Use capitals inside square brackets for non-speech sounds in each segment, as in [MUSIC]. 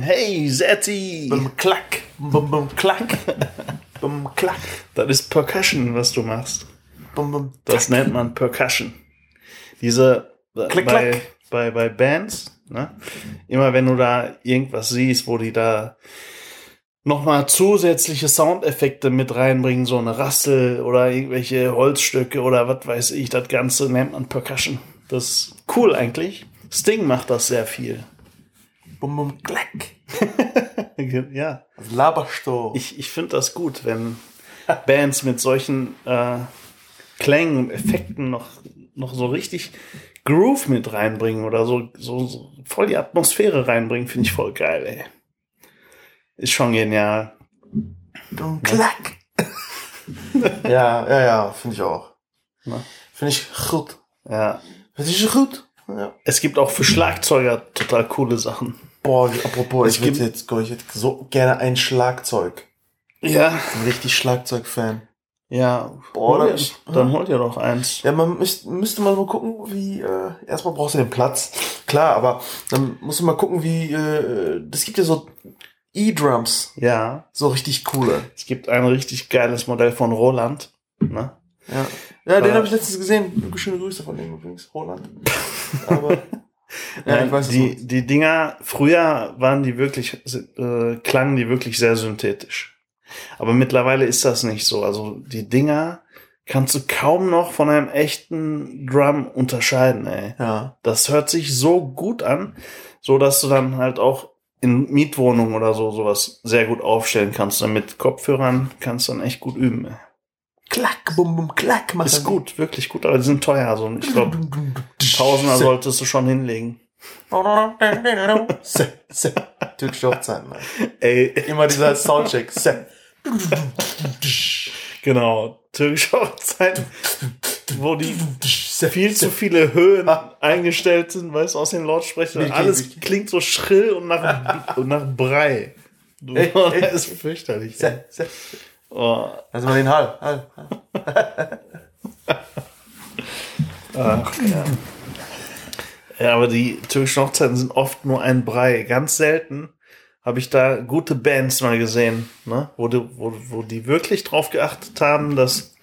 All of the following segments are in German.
Hey, Zetti. Bum, klack. Bum, bum, klack. Bum, klack. Das ist Percussion, was du machst. Bum, bum, Das nennt man Percussion. Diese äh, Klick, bei, klack. bei, bei Bands, ne? immer wenn du da irgendwas siehst, wo die da nochmal zusätzliche Soundeffekte mit reinbringen, so eine Rassel oder irgendwelche Holzstücke oder was weiß ich, das Ganze nennt man Percussion. Das ist cool eigentlich. Sting macht das sehr viel. Bum, bum, klack. [LAUGHS] ja, Was laberst du? ich, ich finde das gut, wenn Bands mit solchen äh, Klängen und Effekten noch, noch so richtig Groove mit reinbringen oder so, so, so voll die Atmosphäre reinbringen, finde ich voll geil, ey. Ist schon genial. Bum, klack. [LAUGHS] ja, ja, ja, finde ich auch. Ne? Finde ich gut. Ja. Finde ich gut. Ja. Es gibt auch für Schlagzeuger total coole Sachen. Boah, apropos, Es ich würde gibt- jetzt, ich hätte so gerne ein Schlagzeug. Ja. Ein richtig Schlagzeug-Fan. Ja. Boah, hol da- dir, dann holt ihr doch eins. Ja, man müsst, müsste mal gucken, wie, äh, erstmal brauchst du den Platz. Klar, aber dann musst du mal gucken, wie, äh, das gibt ja so E-Drums. Ja. So richtig coole. Es gibt ein richtig geiles Modell von Roland. Ne? Ja, ja den Äh, habe ich letztens gesehen. Schöne Grüße von dem übrigens, Roland. [LAUGHS] Aber, ja, ich weiß es die, die Dinger, früher waren die wirklich, äh, klangen die wirklich sehr synthetisch. Aber mittlerweile ist das nicht so. Also die Dinger kannst du kaum noch von einem echten Drum unterscheiden, ey. Ja, Das hört sich so gut an, so dass du dann halt auch in Mietwohnungen oder so sowas sehr gut aufstellen kannst. Dann mit Kopfhörern kannst du dann echt gut üben. Ey. klack, bum, bum, klack. macht Ist gut, wirklich gut, aber die sind teuer. Also ich glaube, [LAUGHS] Tausender solltest du schon hinlegen. Se, se. Türkische Hochzeiten. Mann. Ey, Immer dieser Soundcheck. Se. Genau, türkische Hochzeiten, wo die viel zu viele Höhen Ah. eingestellt sind, weißt du, aus den Lautsprechern. Alles klingt so schrill und nach, und nach Brei. Du, Ey, [LAUGHS] ey. das ist fürchterlich. Se, se. Oh, Also mal den Hall. Hall. Hall. ach, ja. Ja, aber die türkischen Hochzeiten sind oft nur ein Brei. Ganz selten habe ich da gute Bands mal gesehen, ne? wo, die, wo, wo die wirklich drauf geachtet haben, dass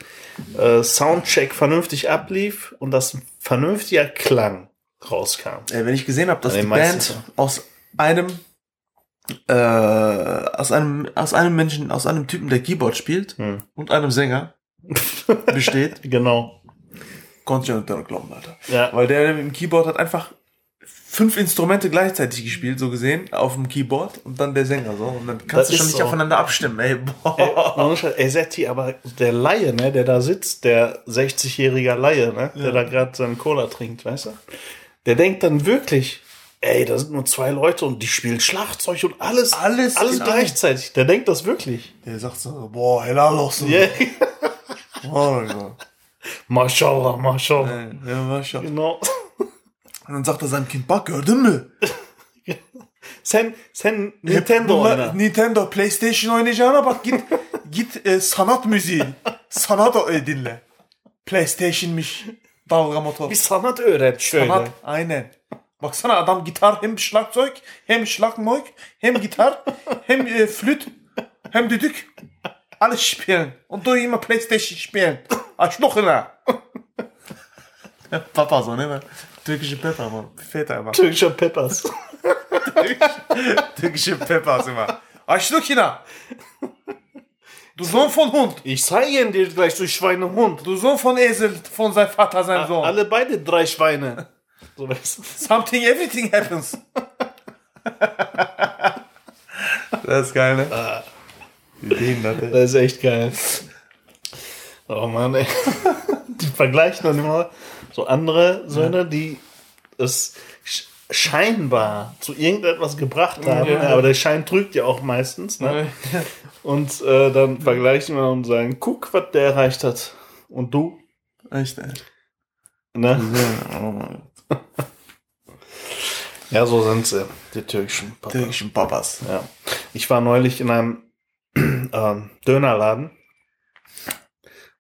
äh, Soundcheck vernünftig ablief und dass ein vernünftiger Klang rauskam. Ey, wenn ich gesehen habe, dass die Band aus einem äh, aus einem aus einem Menschen, aus einem Typen, der Keyboard spielt Hm. und einem Sänger [LAUGHS] besteht, Genau. Konnte ich nicht glauben, Alter. Ja. Weil der im Keyboard hat einfach fünf Instrumente gleichzeitig gespielt, so gesehen, auf dem Keyboard und dann der Sänger so. Und dann kannst Das du schon nicht so. aufeinander abstimmen, ey. Ey, Boah. ohne Scheiß, ey, Setti, aber der Laie, ne, der da sitzt, der 60-jährige Laie, ne, der da gerade seinen Cola trinkt, weißt du? Der denkt dann wirklich, ey, da sind nur zwei Leute und die spielen Schlagzeug und alles, Alles alles gleichzeitig. Der denkt das wirklich. Der sagt so, boah, helal olsun. Yeah. Oh, ja. Mashallah, Ja, mach schon. Genau. Und dann sagt er seinem Kind, bak gördün mü? [LAUGHS] Sen, sen Nintendo Bunlar- oyna. Nintendo PlayStation oynayacağına bak git [LAUGHS] git e, sanat müziği. Sanat e, dinle. PlayStation'miş. Dalga motor. Bir sanat öğret şöyle. Sanat aynen. Baksana adam gitar hem Schlagzeug hem Schlagzeug hem gitar hem e, Flüt hem düdük. Alles spielen. Und du immer PlayStation spielen. Arschlochina. [LAUGHS] Papa so, ne? Türkische Pepper, Mann. Väter immer. Türkischer Peppers. Türkische Peppers immer. Arschlochina. Du Sohn von Hund. Ich zeige dir gleich, du Schweinehund. Du Sohn von Esel, von seinem Vater, seinem Sohn. Alle beide drei Schweine. So weißt du. Something, everything happens. das ist geil, ne? Behinderte. Das ist echt geil. Oh Mann, ey. [LAUGHS] Die vergleichen dann immer so andere Söhne, die es sch- scheinbar zu irgendetwas gebracht haben. Ja. Aber der Schein trügt ja auch meistens. Ne? Und äh, dann vergleichen wir und sagen, guck, was der erreicht hat. Und du? Echt, ey. Ne? Ja. [LAUGHS] Ja, so sind sie, die türkischen Papas. Türkischen Papas. Ja. Ich war neulich in einem ähm, Dönerladen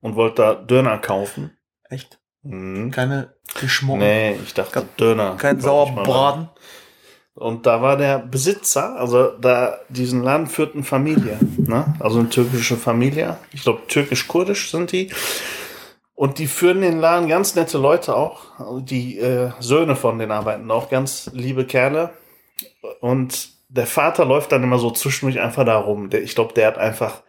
und wollte da Döner kaufen. Echt? Mhm. Keine geschmorten? Nee, ich dachte Döner. Kein. Sauerbraten? Und da war der Besitzer, also da diesen Laden führt eine Familie, ne? also eine türkische Familie. Ich glaube, türkisch-kurdisch sind die. Und die führen den Laden ganz nette Leute auch. Also die äh, Söhne von den arbeiten auch ganz liebe Kerle. Und der Vater läuft dann immer so zwischendurch einfach da rum. Der, ich glaube, der hat einfach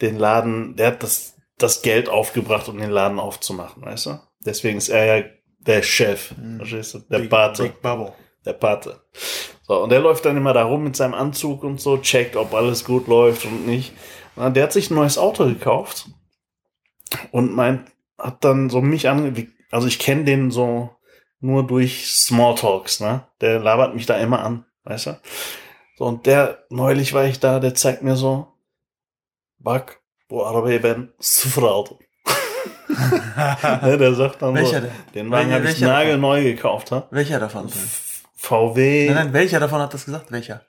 den Laden, der hat das, das Geld aufgebracht, um den Laden aufzumachen, weißt du? Deswegen ist er ja der Chef, verstehst du? Der Big- Pate. Big Bubble. Der Pate. So, und der läuft dann immer da rum mit seinem Anzug und so, checkt, ob alles gut läuft und nicht. Und der hat sich ein neues Auto gekauft und meint, hat dann so mich ange... Also ich kenne den so nur durch Smalltalks, ne? Der labert mich da immer an, weißt du? So, und der, neulich war ich da, der zeigt mir so, Bak, bu arabayı ben sıfır aldım. Ne, der sagt dann Welcher so, denn? den Wagen Welcher- habe ich welcher nagelneu gekauft, ha? Welcher davon? VW. Nein, nein, welcher davon hat das gesagt? Welcher?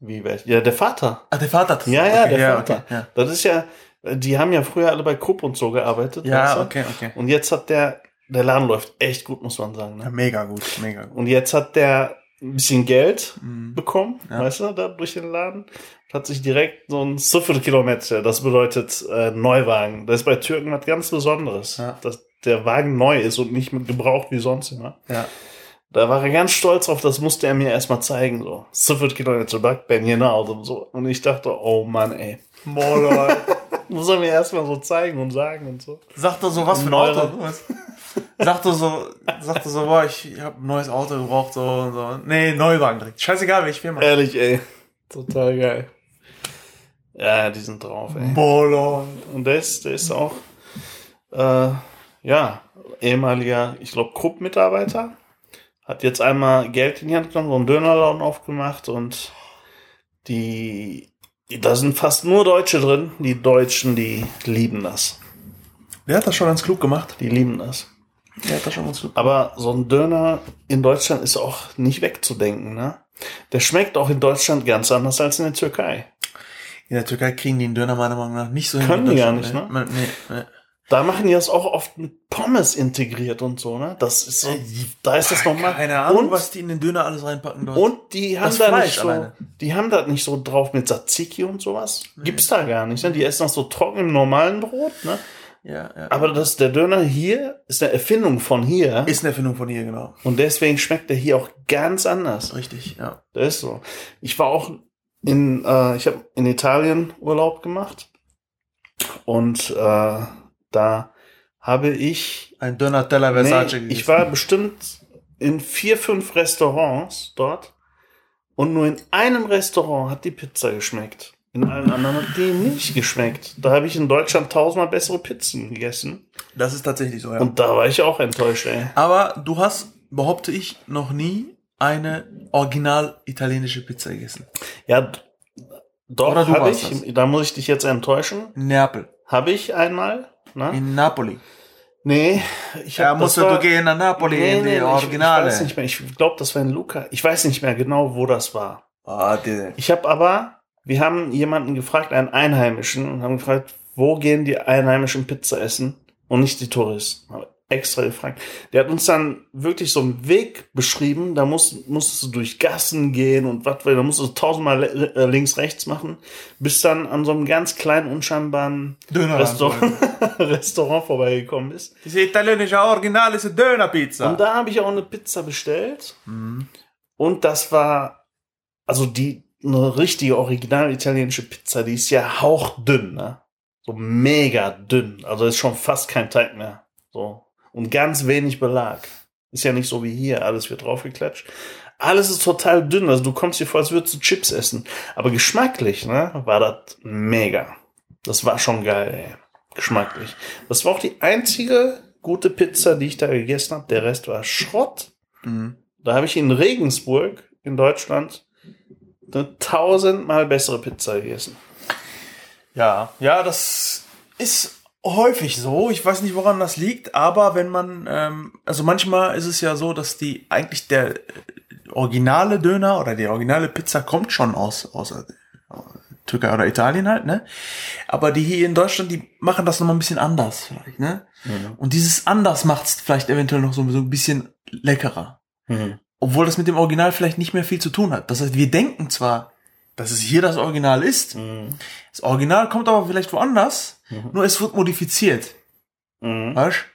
Wie welch? Ja, der Vater. Ach, der Vater hat das Ja, ja, okay, der Vater. Okay, ja, Das ist ja, die haben ja früher alle bei Krupp und so gearbeitet. weißt ja du? okay, okay. Und jetzt hat der, der Laden läuft echt gut, muss man sagen. Ja, Ne? mega gut, mega gut. Und jetzt hat der ein bisschen Geld Mhm. bekommen, Ja. weißt du, da durch den Laden. Hat sich direkt so ein Kilometer, das bedeutet äh, Neuwagen. Das ist bei Türken was ganz Besonderes, Ja. dass der Wagen neu ist und nicht mit gebraucht wie sonst immer. Ja. Da war er ganz stolz drauf, das musste er mir erstmal zeigen. So, 0 Kilometer bak ben yeni aldım. So. Und ich dachte, oh Mann, ey. Mola. [LAUGHS] Muss er mir erstmal so zeigen und sagen und so. Sag doch so, was für ein. Auto du hast. Sag doch so, sag doch so, boah, ich hab ein neues Auto gebraucht, so und so. Nee, Neuwagen direkt. Scheißegal, welche Firma. Ehrlich, ey. Total geil. Ja, die sind drauf, ey. Mola. Und der ist, der ist auch, äh, ja, ehemaliger, ich glaube, Krupp-Mitarbeiter. Hat jetzt einmal Geld in die Hand genommen, so einen Dönerladen aufgemacht und die, die, da sind fast nur Deutsche drin. Die Deutschen, die lieben das. Der hat das schon ganz klug gemacht. Die lieben das. Hat das schon ganz klug Aber so ein Döner in Deutschland ist auch nicht wegzudenken, ne? Der schmeckt auch in Deutschland ganz anders als in der Türkei. In der Türkei kriegen die den Döner meiner Meinung nach nicht so hin. Können die gar nicht, Nee, nee. Da machen die das auch oft mit Pommes integriert und so, ne? Das ist so, da ist das nochmal. Keine Ahnung, und, was die in den Döner alles reinpacken dort. und die haben Das da Fleisch nicht so, alleine. die haben da nicht so drauf mit Tzatziki und sowas. Gibt's da gar nicht, ne? Die essen das so trocken im normalen Brot, ne? Ja, ja. Aber das, der Döner hier ist eine Erfindung von hier. ist eine Erfindung von hier, genau. und deswegen schmeckt der hier auch ganz anders. Richtig, ja. Das ist so. Ich war auch in, äh, ich habe in Italien Urlaub gemacht und äh, da habe ich, Ein Döner-Teller Versace nee, gegessen. ich war bestimmt in vier, fünf Restaurants dort und nur in einem Restaurant hat die Pizza geschmeckt. In allen anderen hat die nicht geschmeckt. Da habe ich in Deutschland tausendmal bessere Pizzen gegessen. Das ist tatsächlich so, ja. Und da war ich auch enttäuscht, ey. Aber du hast, behaupte ich, noch nie eine original italienische Pizza gegessen. Ja, doch, Oder du habe ich. Da muss ich dich jetzt enttäuschen. Neapel. Habe ich einmal. Ne? In Napoli. Nee, ich Ja, hab, musst das du war- gehen nach Napoli Nee, in die nee, Originale. Ich, ich weiß nicht mehr. Ich glaube, das war in Luca. Ich weiß nicht mehr genau, wo das war. Ah, die, Ich habe aber, wir haben jemanden gefragt, einen Einheimischen, und haben gefragt, wo gehen die Einheimischen Pizza essen und nicht die Touristen. Haben extra gefragt. Der hat uns dann wirklich so einen Weg beschrieben, da musst, musstest du durch Gassen gehen und was, da musstest du tausendmal äh, links, rechts machen, bis dann an so einem ganz kleinen, unscheinbaren. Restaurant, [LAUGHS] Restaurant vorbeigekommen ist. Diese italienische Original ist eine Dönerpizza. Und da habe ich auch eine Pizza bestellt. Und das war, also die, eine richtige original italienische Pizza, die ist ja hauchdünn, ne? So mega dünn. Also ist schon fast kein Teig mehr. So. Und ganz wenig Belag. Ist ja nicht so wie hier, alles wird draufgeklatscht. Alles ist total dünn. Also du kommst dir vor, als würdest du Chips essen. Aber geschmacklich, ne, war das mega. Das war schon geil, ey. Geschmacklich. Das war auch die einzige gute Pizza, die ich da gegessen habe. Der Rest war Schrott. Mhm. Da habe ich in Regensburg in Deutschland eine tausendmal bessere Pizza gegessen. Ja, ja, das ist häufig so. Ich weiß nicht, woran das liegt, aber wenn man, ähm, also manchmal ist es ja so, dass die eigentlich der äh, originale Döner oder die originale Pizza kommt schon aus, aus äh, Türkei oder Italien halt, ne? Aber die hier in Deutschland, die machen das nochmal ein bisschen anders vielleicht, ne? Und dieses anders macht's vielleicht eventuell noch so, so ein bisschen leckerer. Obwohl das mit dem Original vielleicht nicht mehr viel zu tun hat. Das heißt, wir denken zwar, dass es hier das Original ist, das Original kommt aber vielleicht woanders, nur es wird modifiziert. Mhm. Weißt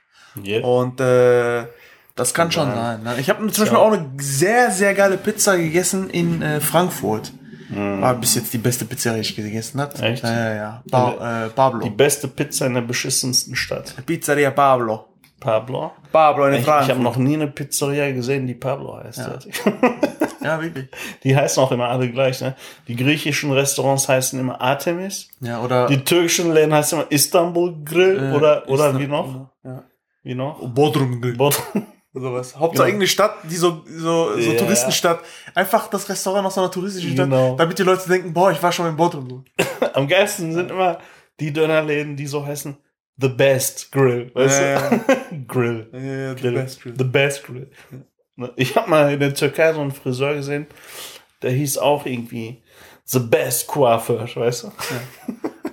Yeah. Und äh, das kann schon sein. ne? Ich habe zum Beispiel auch eine sehr, sehr geile Pizza gegessen in äh, Frankfurt. War bis jetzt die beste Pizzeria, die ich gegessen habe. Echt? Ja, ja, ja. Pa äh, Pablo. Die beste Pizza in der beschissensten Stadt. Pizzeria Pablo. Pablo. Pablo in Ich, ich habe Frankfurt. noch nie eine Pizzeria gesehen, die Pablo heißt. [LAUGHS] Ja, wirklich. Die heißen auch immer alle gleich. Ne? Die griechischen Restaurants heißen immer Artemis. Ja, oder Die türkischen Läden heißen immer Istanbul Grill Äh, oder, oder Istan- wie noch? Ja. Wie noch? Bodrum Bot- sowas. [LAUGHS] Hauptsache Genau. irgendeine Stadt, die so, so, so Ja. Touristenstadt. Einfach das Restaurant aus so einer touristischen Stadt, Genau. damit die Leute denken, boah, ich war schon in Bodrum. [LAUGHS] Am geilsten sind immer die Dönerläden, die so heißen The Best Grill. Weißt Ja, du? [LAUGHS] Grill. Ja, the Grill. best grill. The Best Grill. Ich habe mal in der Türkei so einen Friseur gesehen, der hieß auch irgendwie The Best Coiffeur, weißt du?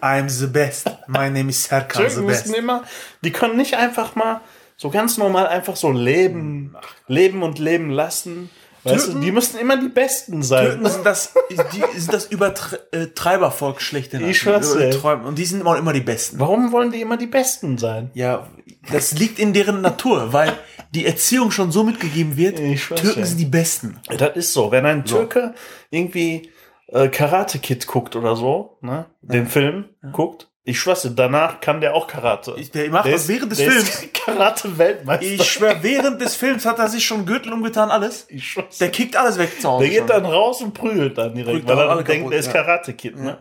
I'm the best. My name is Serkan the Türken müssen best. immer, die können nicht einfach mal so ganz normal einfach so leben, leben und leben lassen. Weißt du, die müssen immer die Besten sein. Türken sind das, die sind das Übertreibervolk schlechthin. Ich schwör's. Übertreiben. Und die sind immer, immer die Besten. Warum wollen die immer die Besten sein? Ja, das liegt in deren Natur, weil die Erziehung schon so mitgegeben wird. Türken sind die Besten. Das ist so. Wenn ein Türke irgendwie äh, Karate Kid guckt oder so, ne, den Film guckt, ich schwör's dir, danach kann der auch Karate. Ich- der macht das ist- während des der Films. ist [LAUGHS] Karate-Weltmeister. Ich schwör, während des Films hat er sich schon Gürtel umgetan, alles. Ich schwör's Der kickt alles weg zu Hause. Der geht schon. dann raus und prügelt dann direkt, Prügelt weil er alle denkt, kaputt, der ist ja. Karate Kid, ne?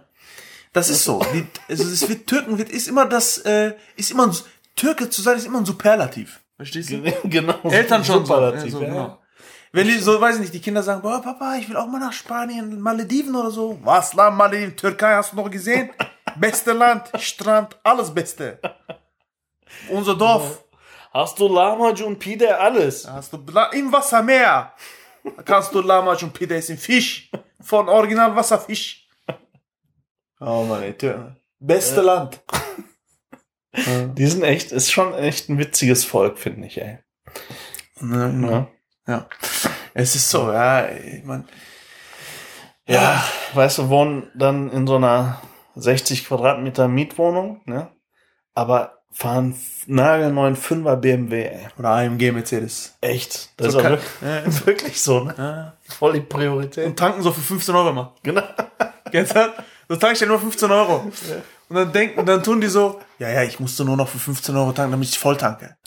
Das ist so. Die, also es wird Türken wird ist immer das äh, ist immer ein, Türke zu sein ist immer ein Superlativ. Verstehst du? [LAUGHS] genau. Eltern schon so. Superlativ, Ja, so ja. genau. Wenn die so, weiß ich nicht, die Kinder sagen, boah, Papa, ich will auch mal nach Spanien, Malediven oder so. Was, la, Malediven, Türkei, hast du noch gesehen? Beste Land, Strand, alles Beste. Unser Dorf, Hast du Lahmacun, Pide, alles? hast du Bla- im Wassermeer. Kannst du Lamach und Pide essen, Fisch. Von Original Wasserfisch. Oh Mann, ey, Türken. Beste Land. [LAUGHS] Die sind echt, ist schon echt ein witziges Volk, finde ich, ey. Ja. Ja. ja. Es ist so, ja, ich mein, Ja, weißt du, wohnen dann in so einer 60 Quadratmeter Mietwohnung, ne? Aber fahren nagelneuen 5er BMW, ey. Oder AMG Mercedes. Echt. Das So ist auch kann- wirklich, [LAUGHS] wirklich so, ne? Ja. Voll die Priorität. Und tanken so für 15 Euro mal. Genau. Kennst du? Das tanke ich ja nur 15 Euro. Und dann denken, dann tun die so, ja, ja, ich musste nur noch für 15 Euro tanken, damit ich voll tanke. [LAUGHS]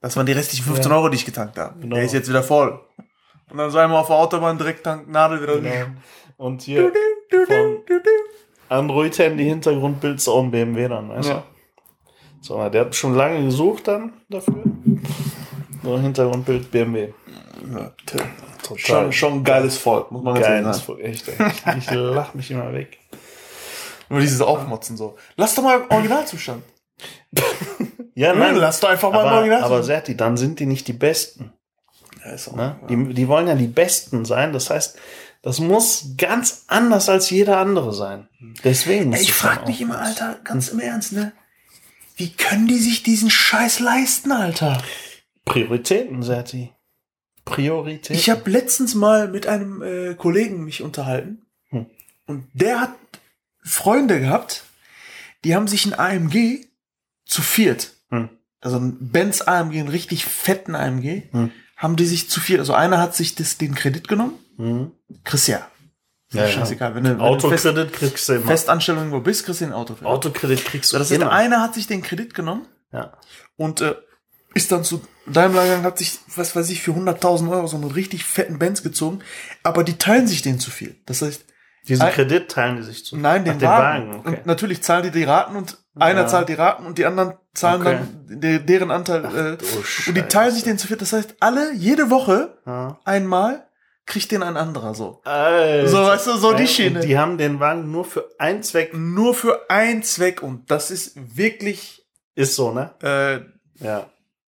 Das waren die restlichen 15 Euro, die ich getankt habe. Genau. Der ist jetzt wieder voll. Und dann so einmal auf der Autobahn direkt tanken, Nadel wieder. Genau. Und hier vom Android-Handy Hintergrundbild ist auch ein BMW dann, weißt Ja. du? So, der hat schon lange gesucht dann dafür. So Hintergrundbild BMW. Total. Schon, schon ein geiles Volk, muss man Geiles sagen. Volk, echt, ey. [LAUGHS] Ich lach mich immer weg. Nur dieses Aufmotzen so. Lass doch mal im Originalzustand. [LAUGHS] Ja, Nein, lass doch einfach mal im Originalzustand. aber Serti, dann sind die nicht die Besten. Ja, ist auch, Ne? Die, die wollen ja die Besten sein. Das heißt, das muss ganz anders als jeder andere sein. Deswegen. muss Ey, ich frag mich immer. Alter, ganz im Ernst, ne? Wie können die sich diesen Scheiß leisten, Alter? Prioritäten, Serti. Prioritäten. Ich habe letztens mal mit einem äh, Kollegen mich unterhalten Hm. und der hat Freunde gehabt, die haben sich ein AMG zu viert, Hm. also ein Benz AMG, einen richtig fetten AMG, Hm. haben die sich zu viert, also einer hat sich das, den Kredit genommen, Mhm. kriegst ja. Ja, ja. Scheißegal, wenn du, wenn du fest, Autokredit kriegst du immer. Festanstellung irgendwo bist, kriegst du ein Auto. Autokredit kriegst du das heißt, immer. einer hat sich den Kredit genommen ja. und äh, ist dann zu Daimler gegangen, hat sich, was weiß ich, für 100.000 Euro so einen richtig fetten Benz gezogen, aber die teilen sich den zu viel. Das heißt, Diesen Ein- Kredit teilen die sich zu. nein, den, Ach, Wagen. okay. Und natürlich zahlen die die Raten und einer Ja. zahlt die Raten und die anderen zahlen Okay. dann de deren Anteil. du äh, und die teilen sich den zu viel. Das heißt, alle, jede Woche Ja. einmal kriegt den ein anderer so. Alter. So, weißt du, so die Ja, Schiene. Die haben den Wagen nur für einen Zweck. Nur für einen Zweck und das ist wirklich Ist so, ne? äh, Ja.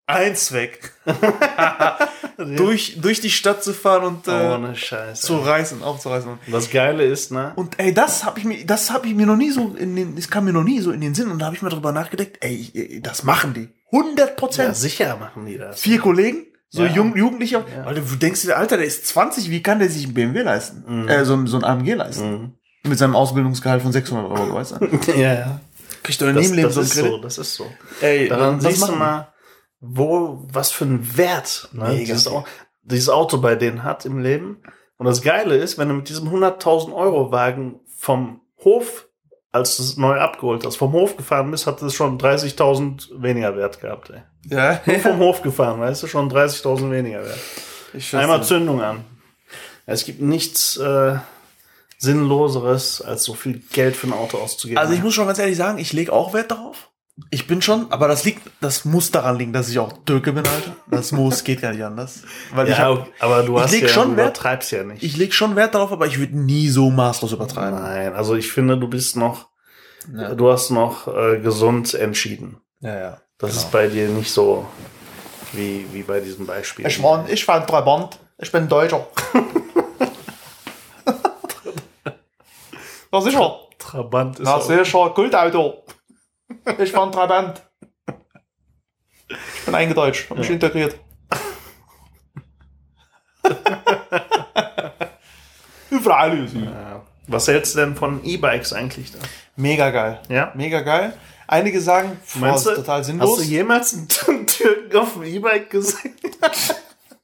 ein Zweck. [LAUGHS] durch, durch die Stadt zu fahren und äh, Ohne Scheiße. zu reißen, aufzureißen. Das Geile ist, ne? Und ey, das habe ich mir, das habe ich mir noch nie so in den, das kam mir noch nie so in den Sinn und da habe ich mir drüber nachgedacht, ey, das machen die. 100 Ja, Prozent. sicher machen die das. Vier Kollegen, So Ja. jung, Jugendlicher. Weil du denkst dir, Alter, der ist 20, wie kann der sich einen BMW leisten? Äh, so, ein- so ein AMG leisten. Mit seinem Ausbildungsgehalt von 600 Euro, [LAUGHS] weißt du? ja, ja. Kriegt doch nie Das, im Leben das so einen ist so, das ist so. Ey, Daran was siehst du mal, wo, was für einen Wert ne, dieses. Au- dieses Auto bei denen hat im Leben. Und das Geile ist, wenn du mit diesem 100.000 Euro Wagen vom Hof, als du es neu abgeholt hast, vom Hof gefahren bist, hat es schon 30.000 weniger Wert gehabt. Ey. Ja, [LAUGHS] Nur vom Hof gefahren, weißt du, schon 30.000 weniger wert. ich Einmal dir. Zündung an. Es gibt nichts äh, Sinnloseres, als so viel Geld für ein Auto auszugeben. Also ich muss schon ganz ehrlich sagen, ich lege auch Wert darauf. Ich bin schon, aber das liegt, das muss daran liegen, dass ich auch Türke bin, Alter. Das muss, geht gar nicht anders. Weil ich, ja, hab, aber du ich hast ja, schon du Wert- übertreibst ja nicht. ich leg schon Wert darauf, aber ich würde nie so maßlos übertreiben. Nein, also ich finde, du bist noch, Ja. du hast noch äh, gesund entschieden. Ja, ja. Das Genau. ist bei dir nicht so wie, wie bei diesem Beispiel. Ich war, ich war ein Trabant. Ich bin Deutscher. [LAUGHS] ja, sicher. Trabant ist Na, sicher. Kultauto. Ich war ein Trabant. Ich bin eingedeutscht. Hab mich integriert. Überall ist sie. Ja. Was hältst du denn von E-Bikes eigentlich da? Mega geil. Ja? Mega geil. Einige sagen, boah, Meinst das du, ist total sinnlos. Hast du jemals einen Türken auf dem E-Bike gesehen?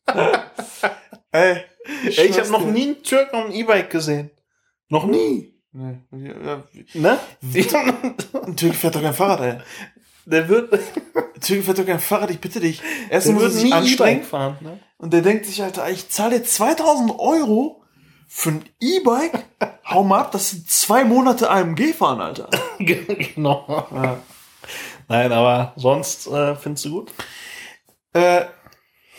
[LAUGHS] Ey, ich schwör's habe noch nie einen Türken auf dem E-Bike gesehen. Noch nie. Nee. Ja, Ne? Ein [LAUGHS] Türke fährt doch kein Fahrrad, ey. Der wird, [LAUGHS] Ein Türke fährt doch kein Fahrrad, ich bitte dich. Erstens muss er sich anstrengen. E-Bike fahren. Ne? Und der denkt sich, Alter, ich zahle jetzt 2000 Euro für ein E-Bike. [LAUGHS] Hau mal ab, das sind zwei Monate AMG fahren, Alter. genau. Nein, aber sonst äh, findest du gut? Äh,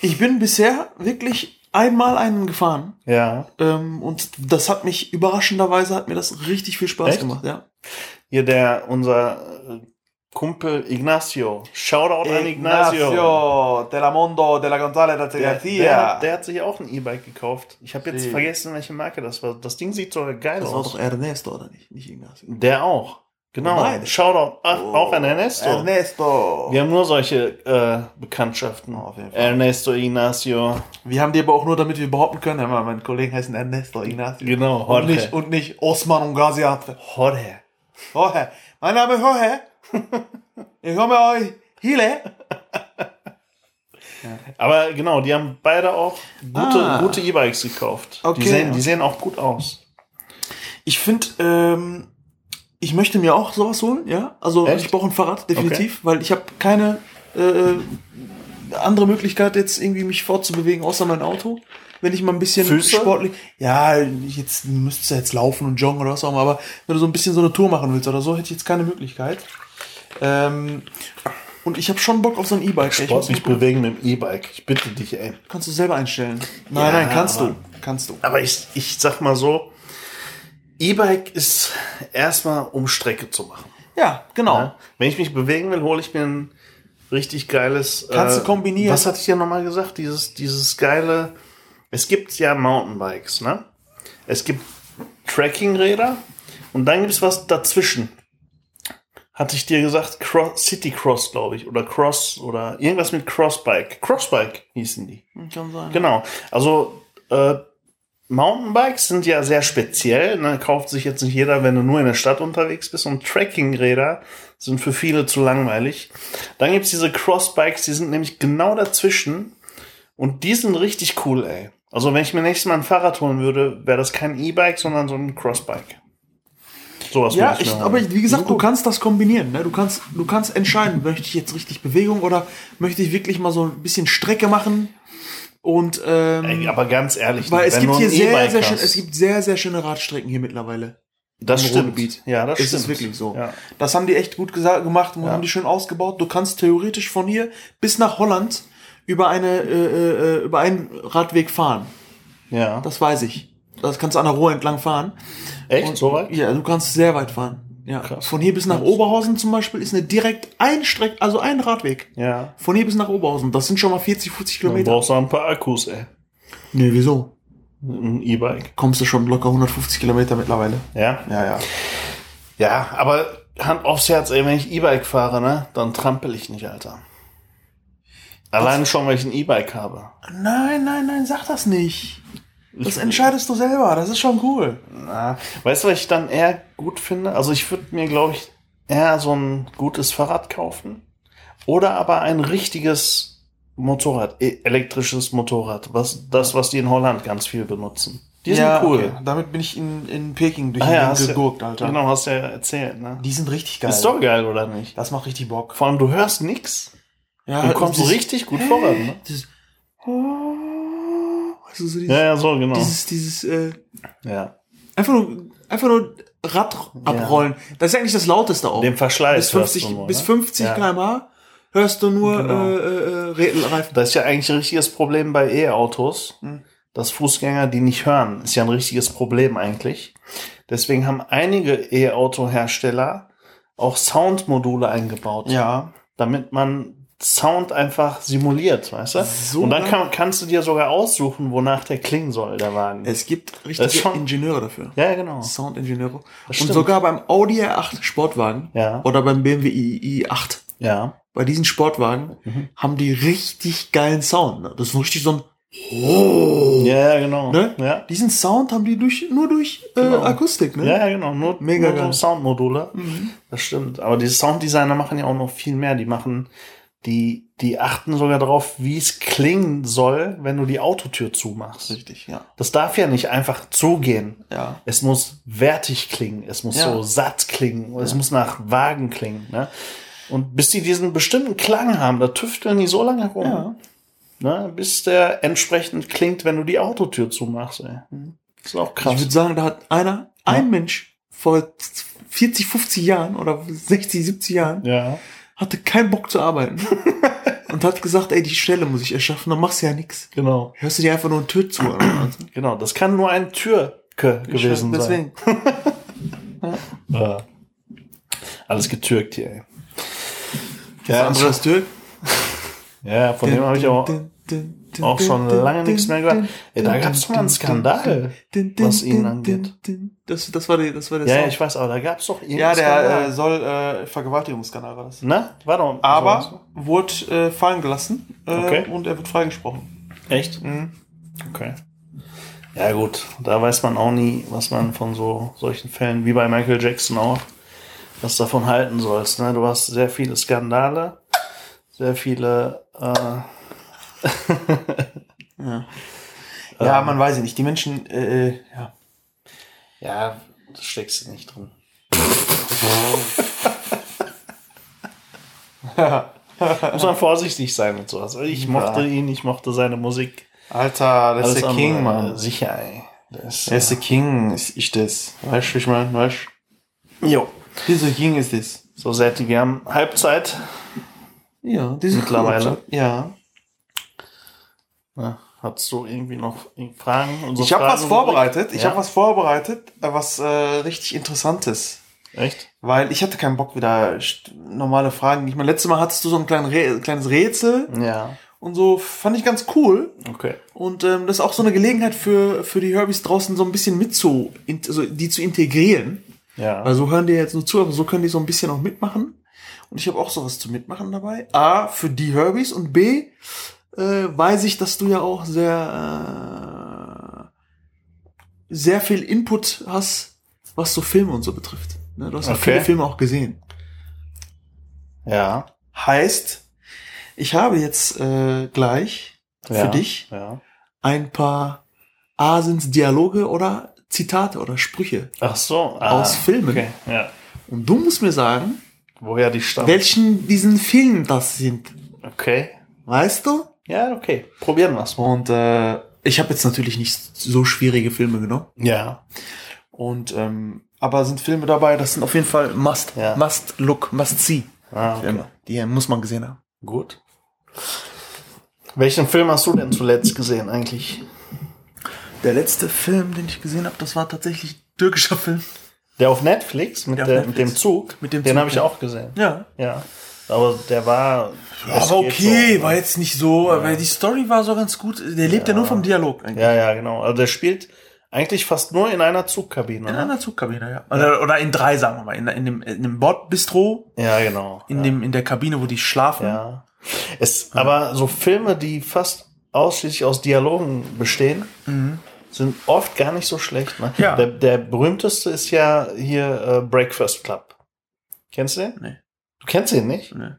ich bin bisher wirklich einmal einen gefahren. Ja. Ähm, und das hat mich, überraschenderweise hat mir das richtig viel Spaß Echt? gemacht, ja. Hier der, unser äh, Kumpel Ignacio. Shoutout an Ignacio. Ignacio de la Mondo de la González de Der, García. der, hat, der hat sich auch ein E-Bike gekauft. Ich habe jetzt vergessen, welche Marke das war. Das Ding sieht sogar geil das war aus. doch Ernesto, oder nicht? Nicht Ignacio. Der auch. Genau. Beide. Shoutout ach, auch an Ernesto. Ernesto. Wir haben nur solche äh, Bekanntschaften. Auf jeden Fall. Ernesto Ignacio. Wir haben die aber auch nur, damit wir behaupten können, ja, mein Kollegen heißen Ernesto Ignacio. Genau, Und Jorge. nicht, und nicht Osman und Gaziantep. Jorge. Jorge. Mein Name ist Jorge. [LAUGHS] Ich komme euch Hile. [LAUGHS] Aber genau, die haben beide auch gute Ah. gute E-Bikes gekauft. Okay, die, sehen, die sehen auch gut aus. Ich finde, ähm, ich möchte mir auch sowas holen, ja. Also Echt? ich brauche ein Fahrrad, definitiv, weil ich habe keine äh, andere Möglichkeit, jetzt irgendwie mich fortzubewegen, außer mein Auto. Wenn ich mal ein bisschen Füße? sportlich. Ja, jetzt müsstest du jetzt laufen und joggen oder was auch immer, aber wenn du so ein bisschen so eine Tour machen willst oder so, hätte ich jetzt keine Möglichkeit. Ähm, und ich habe schon Bock auf so ein E-Bike. ey. Ich muss Sportlich mal- bewegen mit dem E-Bike. Ich bitte dich, ey. Kannst du selber einstellen. Nein, Ja, nein, kannst aber- du. Kannst du. Aber ich, ich sag mal so, E-Bike ist erstmal, um Strecke zu machen. Ja, genau. Ja? Wenn ich mich bewegen will, hole ich mir ein richtig geiles. äh, Kannst du kombinieren. Was hatte ich ja nochmal gesagt? Dieses, dieses geile. Es gibt ja Mountainbikes, ne? Es gibt Trekkingräder und dann gibt es was dazwischen. Hatte ich dir gesagt, Cross, City Cross, glaube ich, oder Cross oder irgendwas mit Crossbike. Crossbike hießen die. Kann sein. Genau. Also äh, Mountainbikes sind ja sehr speziell. Ne? Kauft sich jetzt nicht jeder, wenn du nur in der Stadt unterwegs bist. Und Trekkingräder sind für viele zu langweilig. Dann gibt's diese Crossbikes, die sind nämlich genau dazwischen. Und die sind richtig cool, ey. Also wenn ich mir nächstes Mal ein Fahrrad holen würde, wäre das kein E-Bike, sondern so ein Crossbike. Sowas Ja, ich, aber wie gesagt, du kannst das kombinieren. Ne? Du kannst, du kannst entscheiden, möchte ich jetzt richtig Bewegung oder möchte ich wirklich mal so ein bisschen Strecke machen und ähm, Ey, aber ganz ehrlich, weil es gibt hier sehr, E-Bike sehr schön, es gibt sehr, sehr schöne Radstrecken hier mittlerweile. das im stimmt. Ruhrgebiet. Ja, das Es stimmt. ist wirklich so. Ja. Das haben die echt gut gesa- gemacht und Ja. haben die schön ausgebaut. Du kannst theoretisch von hier bis nach Holland über eine äh, äh, über einen Radweg fahren. ja. Das weiß ich. Das kannst du an der Ruhr entlang fahren. Echt? So weit? Ja, du kannst sehr weit fahren. Ja. Krass. Von hier bis nach Oberhausen zum Beispiel ist eine direkt ein Streck, also ein Radweg. Ja. Von hier bis nach Oberhausen. Das sind schon mal 40, 50 Dann Kilometer. brauchst du ein paar Akkus, ey. Nee, wieso? Ein E-Bike. Kommst du schon locker 150 Kilometer mittlerweile. Ja. Ja, ja. Ja, aber Hand aufs Herz, ey, wenn ich E-Bike fahre, ne, dann trampel ich nicht, Alter. Allein schon, weil ich ein E-Bike habe. Nein, nein, nein, sag das nicht. Das entscheidest du selber. Das ist schon cool. Na, weißt du, was ich dann eher gut finde? Also ich würde mir, glaube ich, eher so ein gutes Fahrrad kaufen. Oder aber ein richtiges Motorrad, e- elektrisches Motorrad. Was, das, was die in Holland ganz viel benutzen. Die sind cool. okay. Damit bin ich in, in Peking durch Ah, ja, gegurkt, ja, Alter. Genau, hast ja erzählt, ne? Die sind richtig geil. Ist doch geil, oder nicht? das macht richtig Bock. Vor allem, du hörst nix. Ja, Du kommst richtig gut voran, ne? Du, so dieses, Ja, ja, so, genau. dieses, dieses, äh, ja. einfach nur, einfach nur Rad abrollen. Das ist eigentlich das lauteste auch. Den Verschleiß bis 50, hörst du nur, bis ne? 50 Ja. km/h hörst du nur Genau. äh, äh, Re- Reifen. Das ist ja eigentlich ein richtiges Problem bei E-Autos, Hm. dass Fußgänger die nicht hören. Ist ja ein richtiges Problem eigentlich. Deswegen haben einige E-Auto-Hersteller auch Soundmodule eingebaut, Ja. damit man Sound einfach simuliert, weißt du? So Und dann kann, kannst du dir sogar aussuchen, wonach der klingen soll, der Wagen. Es gibt richtige schon- Ingenieure dafür. ja, genau. Soundingenieure. Und stimmt. sogar beim Audi R8 Sportwagen Ja. oder beim BMW i, i8, Ja. bei diesen Sportwagen Mhm. haben die richtig geilen Sound. Ne? Das ist richtig so ein Oh. Ja, genau. Ne? Ja. Diesen Sound haben die durch, nur durch äh, Genau. Akustik, ne? Ja, genau. Nur, Mega nur geil. so Soundmodule. Mhm. Das stimmt. Aber die Sounddesigner machen ja auch noch viel mehr. Die machen, die, die achten sogar darauf, wie es klingen soll, wenn du die Autotür zumachst. Richtig, ja. Das darf ja nicht einfach zugehen. Ja. Es muss wertig klingen. Es muss Ja. so satt klingen. Es muss nach Wagen klingen. Ne? Und bis die diesen bestimmten Klang haben, da tüfteln die so lange rum. Ja. Ne? Bis der entsprechend klingt, wenn du die Autotür zumachst. Ey. Das ist auch Ich krass. würde sagen, da hat einer, ein Mensch vor 40, 50 Jahren oder 60, 70 Jahren Ja. Hatte keinen Bock zu arbeiten. [LAUGHS] und hat gesagt, ey, die Stelle muss ich erschaffen, dann machst du ja nichts. Genau. Hörst du dir einfach nur eine Tür zu. Alter. [CLEARS THROAT] Genau, das kann nur ein Türke gewesen sein. Deswegen. [LAUGHS] Ja. Alles getürkt hier, ey. Das Ja, andere ist Tür. [LAUGHS] ja von dem habe ich auch, auch schon lange nichts mehr gehört. Ey, da gab es doch mal einen Skandal, was ihn angeht. Das, das war der, das war der Ja, ja, Song. ich weiß, aber da gab es doch Ja, irgendeinen der äh, soll äh, Vergewaltigungsskandal war das. Ne? War doch. Aber wurde äh, fallen gelassen äh, Okay. und er wird freigesprochen. Echt? Mhm. Okay. Ja, gut. Da weiß man auch nie, was man von so solchen Fällen, wie bei Michael Jackson auch, was davon halten sollst. Ne? Du hast sehr viele Skandale, sehr viele. Äh, [LAUGHS] Ja, man weiß ja nicht. Die Menschen, äh, äh, ja. ja, da steckst du nicht drin. [LAUGHS] Muss man vorsichtig sein mit sowas. Ich mochte ihn, ich mochte seine Musik. Alter, das ist der King, Mann. Sicher, ey. Der ist, Er ist der King, ist ich das. Weißt du, wie ich meine? Weißt äh, jo. du? Dieser King ist das. So, Serti, wir haben Halbzeit. Ja, diese Mittlerweile. Ja. Ja, hast du irgendwie noch Fragen? Unsere Ich habe was vorbereitet. Ich ja? habe was vorbereitet, was äh, richtig Interessantes. Echt? Weil ich hatte keinen Bock wieder normale Fragen. Ich meine, letztes Mal hattest du so ein klein Rä kleines Rätsel Ja. und so fand ich ganz cool. Okay. Und ähm, das ist auch so eine Gelegenheit für, für die Herbys draußen so ein bisschen mit zu, also die zu integrieren. Ja. Weil so hören die jetzt nur zu, aber so können die so ein bisschen auch mitmachen. Und ich habe auch sowas zu mitmachen dabei. A, für die Herbys und B, äh, weiß ich, dass du ja auch sehr, äh, sehr viel Input hast, was so Filme und so betrifft. Ne? Du hast ja Okay. viele Filme auch gesehen. ja. Heißt, ich habe jetzt äh, gleich ja. für dich Ja. ein paar Asens Dialoge oder Zitate oder Sprüche. Ach so. Aus Filmen. Okay. Ja. Und du musst mir sagen, Woher die stammen. welchen diesen Film das sind. Okay. Weißt du? Ja, okay. Probieren wir's mal. Und äh, ich habe jetzt natürlich nicht so schwierige Filme genommen. Ja. Und ähm, aber sind Filme dabei, das sind auf jeden Fall Must, Ja. Must Look, Must See Ah, okay. Filme. Die muss man gesehen haben. Gut. Welchen Film hast du denn zuletzt gesehen eigentlich? Der letzte Film, den ich gesehen habe, das war tatsächlich ein türkischer Film. Der auf Netflix mit, Der auf der, Netflix. mit dem Zug. Mit dem Den habe ich ja. auch gesehen. Ja. Ja. Aber der war. geht okay, so. war jetzt nicht so, weil die Story war so ganz gut. Der lebt ja, nur vom Dialog eigentlich. Ja, ja, genau. Also der spielt Eigentlich fast nur in einer Zugkabine. In ne? einer Zugkabine, ja. Oder, oder in drei, sagen wir mal. In, in dem, in dem Bordbistro, Ja, genau. in ja. dem, in der Kabine, wo die schlafen. Ja. Es, Aber so Filme, die fast ausschließlich aus Dialogen bestehen, sind oft gar nicht so schlecht. Ne? Mhm. Ja. Der, der berühmteste ist ja hier äh, Breakfast Club. Kennst du den? Nee. Du kennst den nicht? Nee.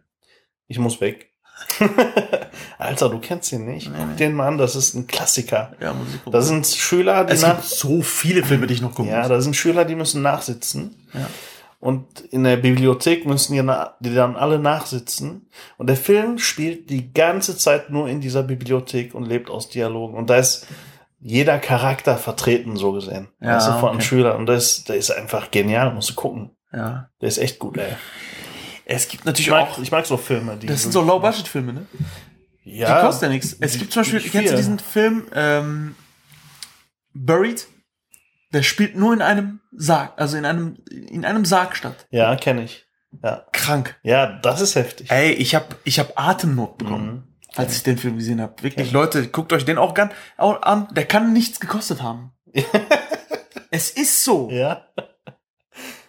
Ich muss weg. [LAUGHS] Alter, du kennst den nicht? Nee, Guck nee. den mal an, das ist ein Klassiker. Ja, muss ich gucken. Da sind Schüler, die es nach, gibt so viele Filme, die ich noch gucken ja, muss. da sind Schüler, die müssen nachsitzen. Ja. Und in der Bibliothek müssen die, dann alle nachsitzen. Und der Film spielt die ganze Zeit nur in dieser Bibliothek und lebt aus Dialogen. Und da ist jeder Charakter vertreten, so gesehen. Ja, du, von okay. Schülern. Und das, der ist einfach genial, musst du gucken. Ja. Der ist echt gut, ey. Es gibt Ich natürlich mag, auch. ich mag so Filme, die. Das sind so Low-Budget-Filme, ne? ja, Die kosten ja nichts. Es die- gibt zum Beispiel, kennst du diesen Film ähm, Buried? Der spielt nur in einem Sarg, also in einem in einem Sarg statt. Ja, kenne ich. Ja. Krank. Ja, das ist heftig. Ey, ich hab ich hab Atemnot bekommen, Mhm. als ich den Film gesehen habe. Wirklich. Leute, guckt euch den auch gern an. Der kann nichts gekostet haben. [LAUGHS] es ist so. Ja.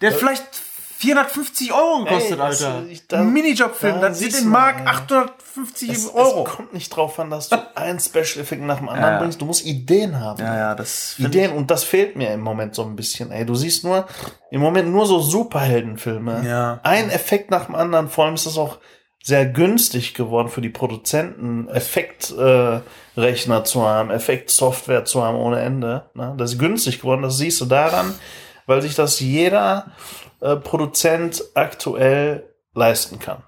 Der hat vielleicht 450 Euro gekostet, Ey, Alter. da- Ein Minijob-Film, da dann sieht den Mark ja. 850 Es, Euro. es kommt nicht drauf an, dass du [LAUGHS] einen Special-Effekt nach dem anderen Ja. bringst. Du musst Ideen haben. ja, ja, das Ideen und das fehlt mir im Moment so ein bisschen. Ey, du siehst nur im Moment nur so Superheldenfilme. Ja. Ein Effekt nach dem anderen. Vor allem ist das auch sehr günstig geworden für die Produzenten, Effektrechner äh, zu haben, Effektsoftware zu haben ohne Ende. Ne? Das ist günstig geworden. Das siehst du daran, weil sich das jeder äh, Produzent aktuell leisten kann.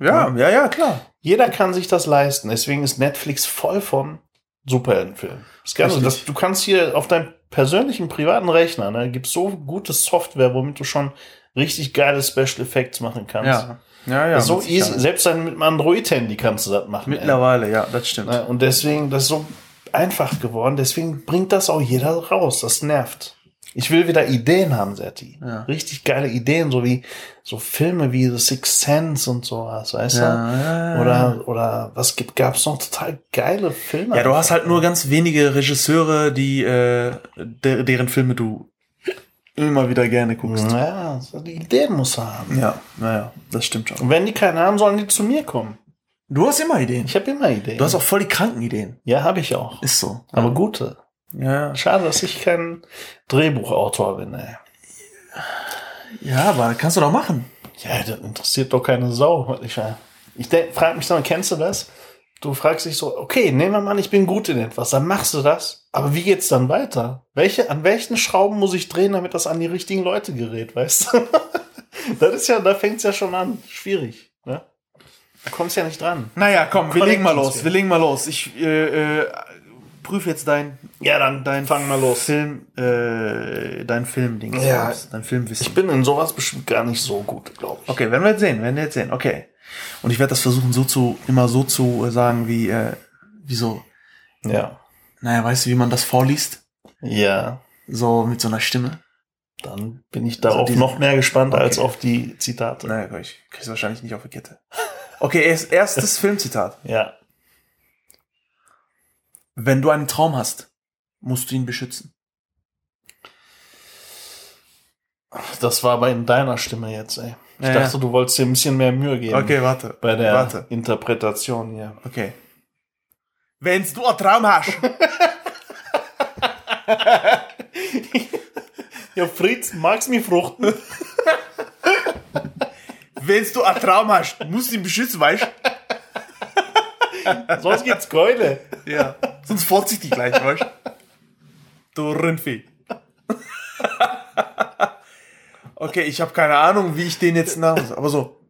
Ja, ja, ja, klar. Jeder kann sich das leisten. Deswegen ist Netflix voll von Superheldenfilmen. Das Ganze, das, du kannst hier auf deinem persönlichen privaten Rechner, ne, gibt so gute Software, womit du schon richtig geile Special Effects machen kannst. Ja, ja, ja. so easy. Sicherheit. Selbst dann mit einem Android-Handy kannst du das machen. ey. Mittlerweile, ja, das stimmt. Ne, Und deswegen, das ist so einfach geworden. Deswegen bringt das auch jeder raus. Das nervt. Ich will wieder Ideen haben, Serti. Ja. Richtig geile Ideen, so wie so Filme wie The Sixth Sense und sowas, weißt du? Ja, ja, ja. Oder, oder was gibt, gab's noch total geile Filme? Ja, du hast halt nur ganz wenige Regisseure, die äh, der, deren Filme du immer wieder gerne guckst. Ja, die Ideen muss er haben. Ja, naja, das stimmt schon. Und wenn die keine haben, sollen die zu mir kommen. Du hast immer Ideen. Ich habe immer Ideen. Du hast auch voll die kranken Ideen. ja, habe ich auch. Ist so. Aber gute. Ja, Schade, dass ich kein Drehbuchautor bin, ey. ja, aber kannst du doch machen. Ja, das interessiert doch keine Sau. Ich, ich frage mich dann, kennst du das? Du fragst dich so, okay, nehmen wir mal an, ich bin gut in etwas, dann machst du das. Aber wie geht's dann weiter? Welche, an welchen Schrauben muss ich drehen, damit das an die richtigen Leute gerät, weißt du? [LAUGHS] das ist ja, da fängt's ja schon an. Schwierig, ne? Du kommst ja nicht dran. Naja, komm, wir legen mal los. Wir legen mal los. Ich äh, äh, prüfe jetzt dein Ja, dann dein fang mal los. Film, äh, dein Filmding. Ja. aus, dein Filmwissen. Ich bin in sowas bestimmt gar nicht so gut, glaube ich. Okay, werden wir jetzt sehen, werden wir jetzt sehen. Okay. Und ich werde das versuchen, so zu immer so zu sagen, wie äh, wie so. Ja. Naja, weißt du, wie man das vorliest? Ja. So mit so einer Stimme. Dann bin ich darauf Also noch mehr gespannt Okay. als auf die Zitate. Naja, ich krieg's wahrscheinlich nicht auf die Kette. Okay, erst, erstes [LAUGHS] Filmzitat. Ja. Wenn du einen Traum hast, musst du ihn beschützen. Das war aber in deiner Stimme jetzt, ey. Ich Ja, dachte, ja. du wolltest dir ein bisschen mehr Mühe geben. Okay, warte. Bei der Warte. Interpretation hier. Okay. Wenn's du einen Traum hast, [LAUGHS] Ja, Fritz, magst mich fruchten? wenn's du einen Traum hast, musst du ihn beschützen, weißt Sonst gibt's Keule. du? Ja. Sonst fort sich die gleich, weißt du? Rindvieh. Okay, ich habe keine Ahnung, wie ich den jetzt nach. Aber so.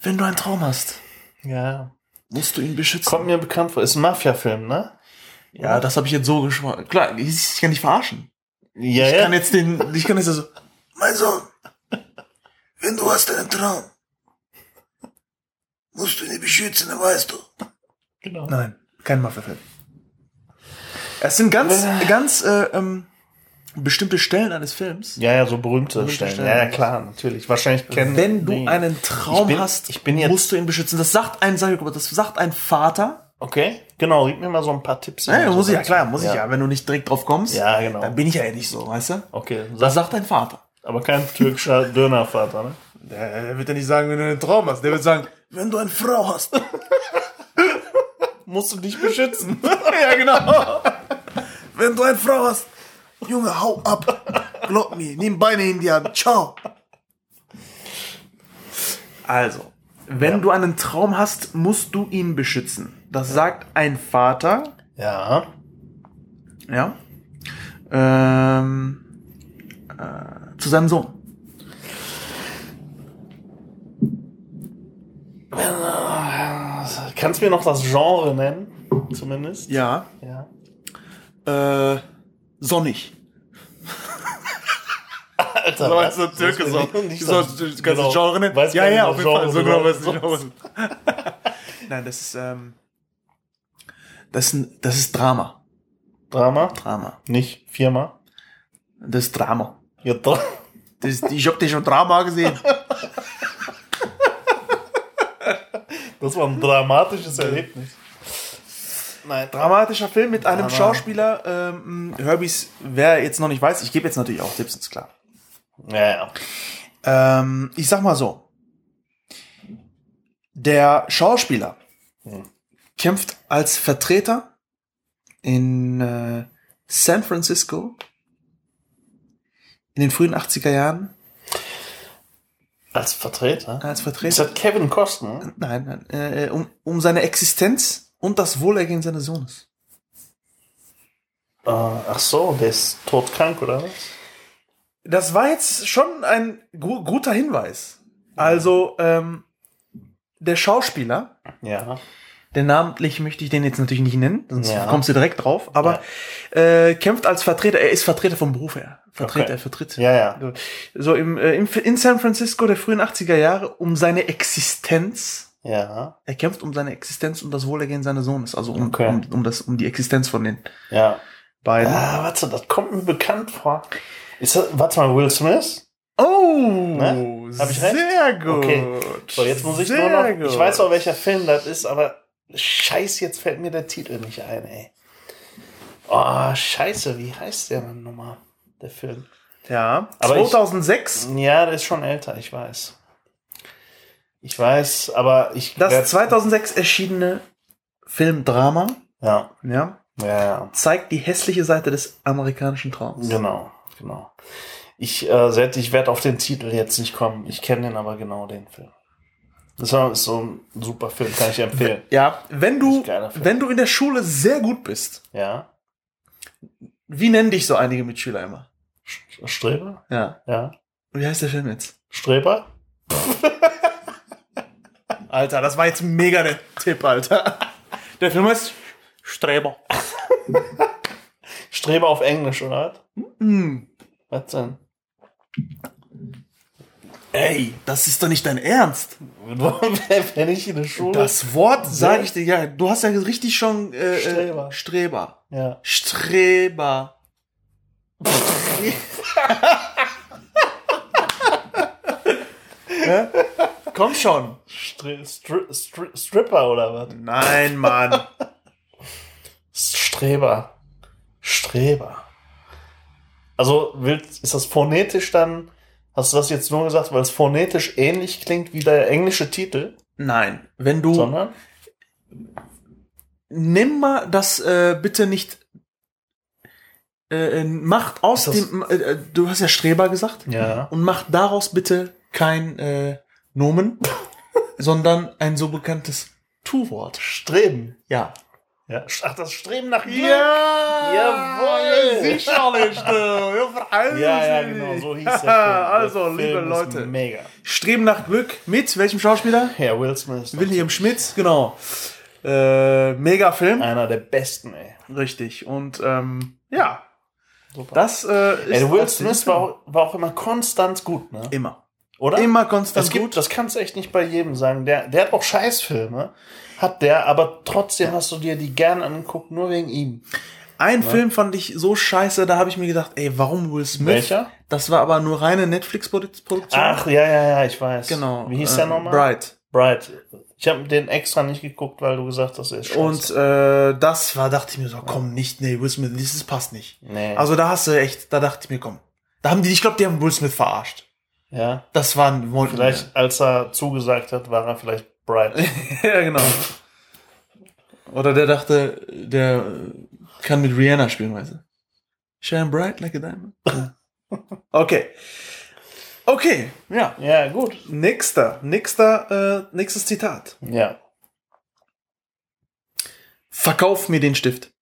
Wenn du einen Traum hast, Ja. musst du ihn beschützen. Kommt mir bekannt vor. Ist ein Mafia-Film, ne? Ja, das habe ich jetzt so geschmeckt. Klar, ich, kann nicht verarschen. Ja, Ich ja. kann jetzt den, ich kann jetzt so, mein Sohn, wenn du hast einen Traum, musst du ihn beschützen, dann weißt du. genau. Nein, kein Mafia-Film. Es sind ganz, ganz äh, ähm, bestimmte Stellen eines Films. Ja, ja, so berühmte Berühmte Stellen. Stellen. Ja, ja, klar, natürlich. Wahrscheinlich kennen Wenn du einen Traum Ich bin- hast, ich bin jetzt- musst du ihn beschützen. Das sagt ein, sag ich mal, das sagt ein Vater Okay. Genau, gib mir mal so ein paar Tipps. Ja, so muss ich ja klar, muss ich ja. Wenn du nicht direkt drauf kommst, Ja, genau. dann bin ich ja nicht so, weißt du? Okay, Das sag, sagt dein Vater. aber kein türkischer [LAUGHS] Dönervater, ne? Der, der wird ja nicht sagen, wenn du einen Traum hast. Der wird sagen, wenn du eine Frau hast. [LAUGHS] Musst du dich beschützen. [LAUGHS] ja, genau. Wenn du eine Frau hast, Junge, hau ab. Glaub mir, nimm Beine in die Hand. Ciao. Also, wenn du einen Traum hast, musst du ihn beschützen. Das sagt ein Vater, ja. ja, ähm, äh, zu seinem Sohn. Kannst du mir noch das Genre nennen? Zumindest? Ja. Ja. Äh, sonnig. Alter, So, was? so Türke, Das so. so, das- du kannst genau. das Genre nennen? Weiß ja, ja, auf jeden Fall. So genau, weiß ich auch. Nein, das ist, ähm, das ist, ein, das ist Drama. Drama? Drama. Nicht Firma? Das ist Drama. Ja, Dra Das ich hab dir schon Drama gesehen. [LAUGHS] das war ein dramatisches Erlebnis. Nein, Dramatischer Film mit einem Drama. Schauspieler, ähm, Herbies, wer jetzt noch nicht weiß, ich gebe jetzt natürlich auch Tipps, ist klar. Ja, ja. Ähm, ich sag mal so. Der Schauspieler Hm. kämpft als Vertreter in äh, San Francisco in den frühen 80er Jahren Als Vertreter? als Ist Vertreter. das Kevin Costner? Nein, nein äh, um, um seine Existenz und das Wohlergehen seines Sohnes. Äh, ach so, der ist todkrank, oder was? Das war jetzt schon ein gu guter Hinweis. Also, ähm, der Schauspieler, Ja. den namentlich möchte ich den jetzt natürlich nicht nennen, sonst Ja. kommst du direkt drauf, aber äh, kämpft als Vertreter, er ist Vertreter vom Beruf her. Vertreter, Okay. er vertritt. Ja, ja. So im, äh, in San Francisco der frühen 80er Jahre um seine Existenz. Ja. Er kämpft um seine Existenz und das Wohlergehen seines Sohnes, also um, Okay. um, um, das, um die Existenz von den Ja. beiden. Ah, warte, das kommt mir bekannt vor. Ist das, warte mal, Will Smith? Oh, Ne? Hab ich recht? sehr gut. Okay. So, jetzt muss ich Sehr nur noch, gut. ich weiß auch, welcher Film das ist, aber scheiß, jetzt fällt mir der Titel nicht ein, ey. Oh, scheiße, wie heißt der denn nochmal, der Film? Ja, Aber ich- 2006. Ja, der ist schon älter, ich weiß. Ich weiß, aber ich das werd- 2006 erschienene Filmdrama, Ja, ja, ja, ja. zeigt die hässliche Seite des amerikanischen Traums. Genau, genau. Ich, äh, ich werde auf den Titel jetzt nicht kommen. Ich kenne den aber genau, den Film. Das ist so ein super Film, kann ich empfehlen. Ja, wenn du, wenn du in der Schule sehr gut bist, Ja. wie nennen dich so einige Mitschüler immer? Streber? Ja. Ja. Wie heißt der Film jetzt? Streber? [LAUGHS] Alter, das war jetzt mega der Tipp, Alter. Der Film heißt Streber. Streber auf Englisch, oder? Hm. Was denn? Ey, das ist doch nicht dein Ernst. [LAUGHS] Wenn ich in der Schule. Das Wort sage ich dir, ja, du hast ja richtig schon äh, Streber. Äh, Streber. Ja. Streber. [LAUGHS] ja? Komm schon. Stri Stri Stri Stripper oder was? Nein, Mann. Streber. Streber. Also, willst, ist das phonetisch dann? Hast du das jetzt nur gesagt, weil es phonetisch ähnlich klingt wie der englische Titel? Nein, wenn du Sondern? nimm mal das äh, bitte nicht äh, äh, macht aus dem äh, äh, du hast ja Streber gesagt Ja. und macht daraus bitte kein äh, Nomen, sondern ein so bekanntes Tu-Wort. Streben. Ja. Ja. Ach, das Streben nach Glück. Jawohl! Jawohl! Sicherlich! Ja, verhalten Ja, ja, genau, so hieß. [LAUGHS] Der also, liebe Film Leute, Mega. Streben nach Glück mit welchem Schauspieler? Ja, Will Smith. William Schmidt, genau. Äh, mega Film. Einer der besten, ey. Richtig. Und ähm, ja, Super. das äh, ist ey, Will Smith war, auch- war auch immer konstant gut, ne? immer. Oder? Immer konstant Es gibt, gut. das kannst du echt nicht bei jedem sagen. Der, der hat auch Scheißfilme, hat der, aber trotzdem hast du dir die gern angeguckt, nur wegen ihm. Ein Film fand ich so scheiße, da habe ich mir gedacht, ey, warum Will Smith? Welcher? Das war aber nur reine Netflix-Produktion. Ach, ja, ja, ja, ich weiß. genau. Wie hieß äh, der nochmal? Bright. Bright. Ich habe den extra nicht geguckt, weil du gesagt hast, er ist scheiße. Und äh, das war, dachte ich mir so, komm, nicht, nee, Will Smith, das passt nicht. nee. Also da hast du echt, da dachte ich mir, komm. Da haben die, ich glaube, die haben Will Smith verarscht. Ja. Das waren wollten Vielleicht, als er zugesagt hat, war er vielleicht bright. [LAUGHS] ja, genau. Oder der dachte, der kann mit Rihanna spielen, weißt du? Shine bright like a diamond. [LAUGHS] Okay. Okay, ja. ja, gut. Nächster, nächster, äh, nächstes Zitat. Ja. Verkauf mir den Stift.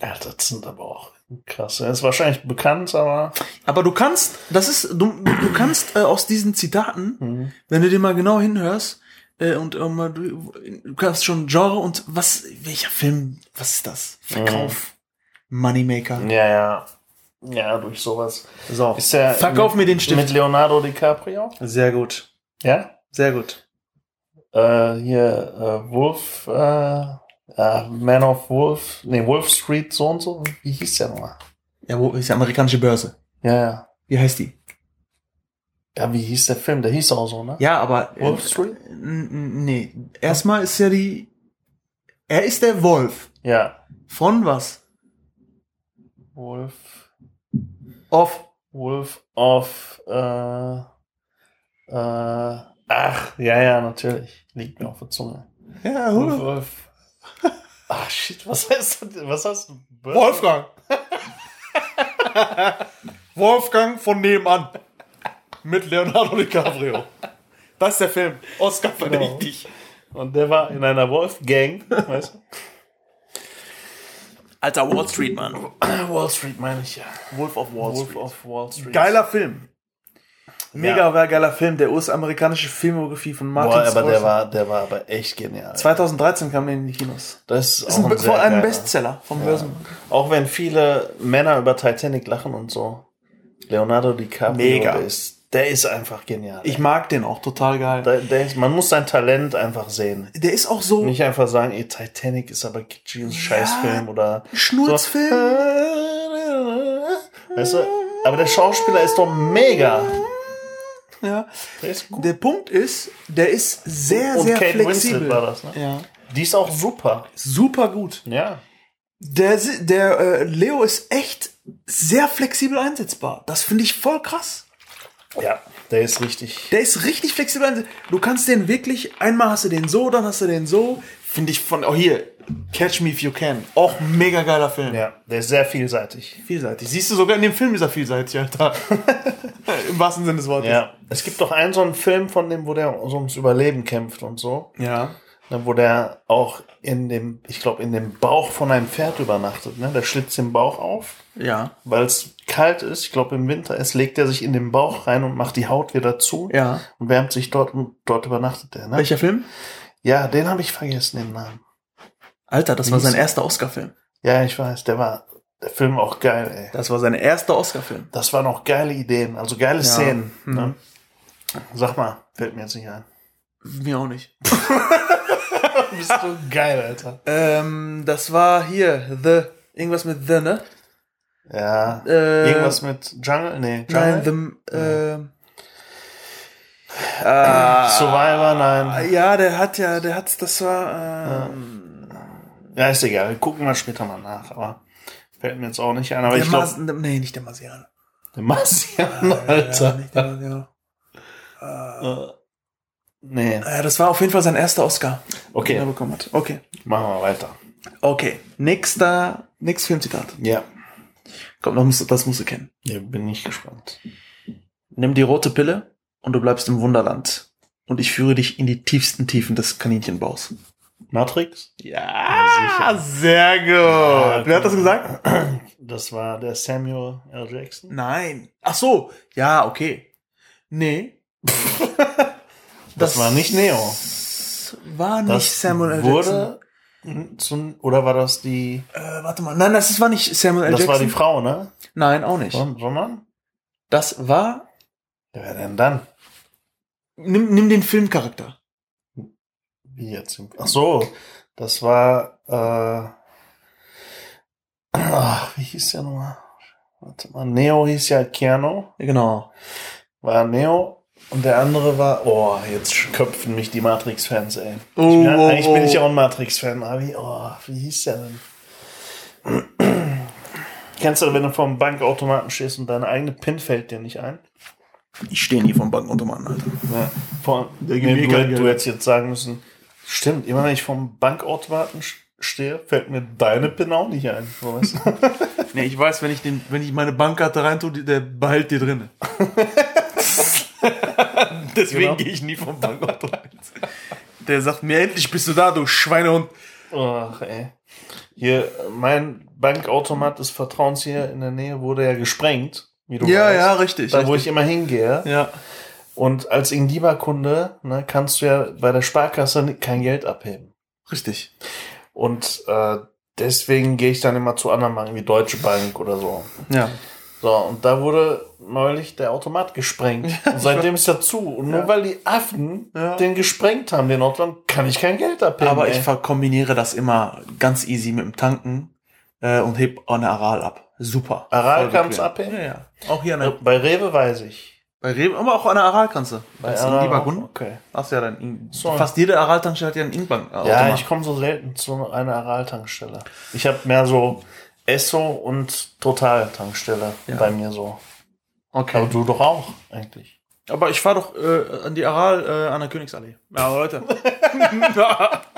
Ja, das sind aber auch krass. Er ist wahrscheinlich bekannt, aber. Aber du kannst, das ist, du, du kannst äh, aus diesen Zitaten, Mhm. wenn du dir mal genau hinhörst, äh, und äh, mal, du, du kannst schon Genre und was, welcher Film, was ist das? Verkauf. Moneymaker. Ja, ja. Ja, durch sowas. So, Ist der verkauf mit, mir den Stift. Mit Leonardo DiCaprio? Sehr gut. Ja? Sehr gut. Äh, hier, äh, Wolf, äh, äh, Man of Wolf, nee, Wolf Street so und so. Wie hieß der nochmal? Ja, wo ist die amerikanische Börse? Ja, ja. Wie heißt die? Ja, wie hieß der Film? Der hieß auch so, ne? Ja, aber. Wolf Street? Nee. Erstmal ist ja die. Er ist der Wolf. Ja. Von was? Wolf, Of. Wolf of, äh, äh, ach, ja, ja, natürlich. Liegt mir auf der Zunge. Ja, Wolf, Wolf. Ach, shit, was heißt das? Was heißt das? Wolfgang. Wolfgang von nebenan. Mit Leonardo DiCaprio. Das ist der Film. Oscar Genau. verdient Und der war in einer Wolf-Gang, weißt du? Alter Wall Street, Mann. Wall Street meine ich ja. Wolf of Wall Wolf Street. of Wall Street. Geiler Film. Mega geiler Film. Der US-amerikanische Filmografie von Martin Boah, aber der war, der war aber echt genial. 2013 kam der in die Kinos. Das ist, Ist auch ein, ein vor allem geiler. Bestseller vom Börsen. Auch wenn viele Männer über Titanic lachen und so. Leonardo DiCaprio, Mega. Der, ist, der ist einfach genial. Ich mag den auch total geil. der, der ist, man muss sein Talent einfach sehen. Der ist auch so Nicht einfach sagen, ey, Titanic ist aber und Scheißfilm oder Schnurzfilm. so. Weißt du? Aber der Schauspieler ist doch mega. Ja. Der ist gut. Der Punkt ist, der ist sehr, Und sehr Kate flexibel. Winslet war das, ne? Ja. Die ist auch super. Super gut. Ja. Der, der äh, Leo ist echt sehr flexibel einsetzbar. Das finde ich voll krass. Ja, der ist richtig. Der ist richtig flexibel einsetzbar. Du kannst den wirklich, einmal hast du den so, dann hast du den so. Finde ich von, oh hier, Catch Me If You Can. Auch ein mega geiler Film. Ja, der ist sehr vielseitig. Vielseitig. Siehst du, sogar in dem Film ist er vielseitig, Alter. [LAUGHS] Im wahrsten Sinne des Wortes. Ja. Es gibt doch einen so einen Film von dem, wo der so ums Überleben kämpft und so. Ja. Ne, wo der auch in dem, ich glaube, in dem Bauch von einem Pferd übernachtet. Ne? Der schlitzt den Bauch auf, Ja. weil es kalt ist. Ich glaube, im Winter ist, legt er sich in den Bauch rein und macht die Haut wieder zu. Ja. Und wärmt sich dort und dort übernachtet er. Ne? Welcher Film? Ja, den habe ich vergessen, den Namen. Alter, das war hieß sein er? erster Oscar-Film. Ja, ich weiß, der war, der Film war auch geil, ey. Das war sein erster Oscar-Film. Das waren auch geile Ideen, also geile Szenen. Mhm. Ne? Sag mal, fällt mir jetzt nicht ein. Mir auch nicht. [LAUGHS] Bist du geil, Alter. Ähm, das war hier, The, irgendwas mit The, ne? Ja. Äh, Irgendwas mit Jungle? Nee, Jungle? Nein, The, ähm, ah, Survivor, nein. ja, der hat ja, der hat, das war, ähm, Ja, ist egal. Wir gucken mal später mal nach, aber fällt mir jetzt auch nicht ein. Aber der ich glaube, Mas, nee, nicht der Marsianer. der Marcian, Ja, Alter. nicht der Marsianer. Äh, nee. Ja, das war auf jeden Fall sein erster Oscar, den er Okay, bekommen hat. Okay. machen wir weiter. Okay. Nächster, nächstes Filmzitat. Ja. Komm, das musst, du- das musst du kennen. ja. Bin ich gespannt. Nimm die rote Pille und du bleibst im Wunderland. Und ich führe dich in die tiefsten Tiefen des Kaninchenbaus. Matrix? Ja, sehr gut. Wer hat das gesagt? [CLEARS THROAT] Das war der Samuel L. Jackson. Nein. Ach so. Ja, okay. Nee. [LAUGHS] Das, war nicht Neo. War nicht Das Samuel L. Jackson. wurde zu, oder war das die? Äh, warte mal. Nein, das war nicht Samuel L. Das Jackson. war die Frau, ne? Nein, auch nicht. Son- Sondern? Das war. Wer denn dann? Nimm, nimm den Filmcharakter. Wie jetzt? Ach so, das war. Äh, ach, wie hieß der nochmal? Warte mal, Neo hieß ja Keanu. Genau. War Neo. Und der andere war, oh, jetzt köpfen mich die Matrix-Fans, ey. Oh, ich bin, oh, eigentlich bin oh. ich ja auch ein Matrix-Fan, aber wie, oh, wie hieß der denn? [CLEARS THROAT] Kennst du, wenn du vorm Bankautomaten stehst und deine eigene PIN fällt dir nicht ein? Ich stehe nie vom Bankautomaten, Alter. Ja. Vor, nee, du, Geld. du hättest jetzt sagen müssen, stimmt, immer wenn ich vom Bankautomaten stehe, fällt mir deine PIN auch nicht ein. Weißt du? [LAUGHS] Nee, ich weiß, wenn ich, den, wenn ich meine Bankkarte reintue, der behält die drinne. [LAUGHS] Deswegen Genau. gehe ich nie vom Bankautomaten. Der sagt mir, endlich bist du da, du Schweinehund. Ach, ey. Hier, mein Bankautomat des Vertrauens hier in der Nähe wurde ja gesprengt, wie du Ja, weißt. ja, richtig. Da, wo richtig. ich immer hingehe. Ja. Und als Ingdiba-Kunde ne, kannst du ja bei der Sparkasse kein Geld abheben. Richtig. Und äh, deswegen gehe ich dann immer zu anderen Banken wie Deutsche Bank oder so. Ja. So, und da wurde neulich der Automat gesprengt. Und seitdem ist er zu. Und nur Ja. weil die Affen Ja. den gesprengt haben, den Automat, kann ich kein Geld abheben. Aber ey. ich verkombiniere das immer ganz easy mit dem Tanken äh, und heb eine Aral ab. Super. Aral kannst abheben? Ja, ja. Auch hier eine. Bei Rewe weiß ich. Bei Rewe, aber auch eine Aral kannst du. Bei Bei Aral lieber auch? Kunden. Okay. Hast ja dann In So. fast jede Aral-Tankstelle hat ja einen Inbank. Ja, ich komme so selten zu einer Aral-Tankstelle. Ich habe mehr so Esso und Total-Tankstelle Ja. bei mir so. Okay. Aber du doch auch, eigentlich. Aber ich fahre doch äh, an die Aral äh, an der Königsallee. Ja, Leute. [LAUGHS] [LAUGHS]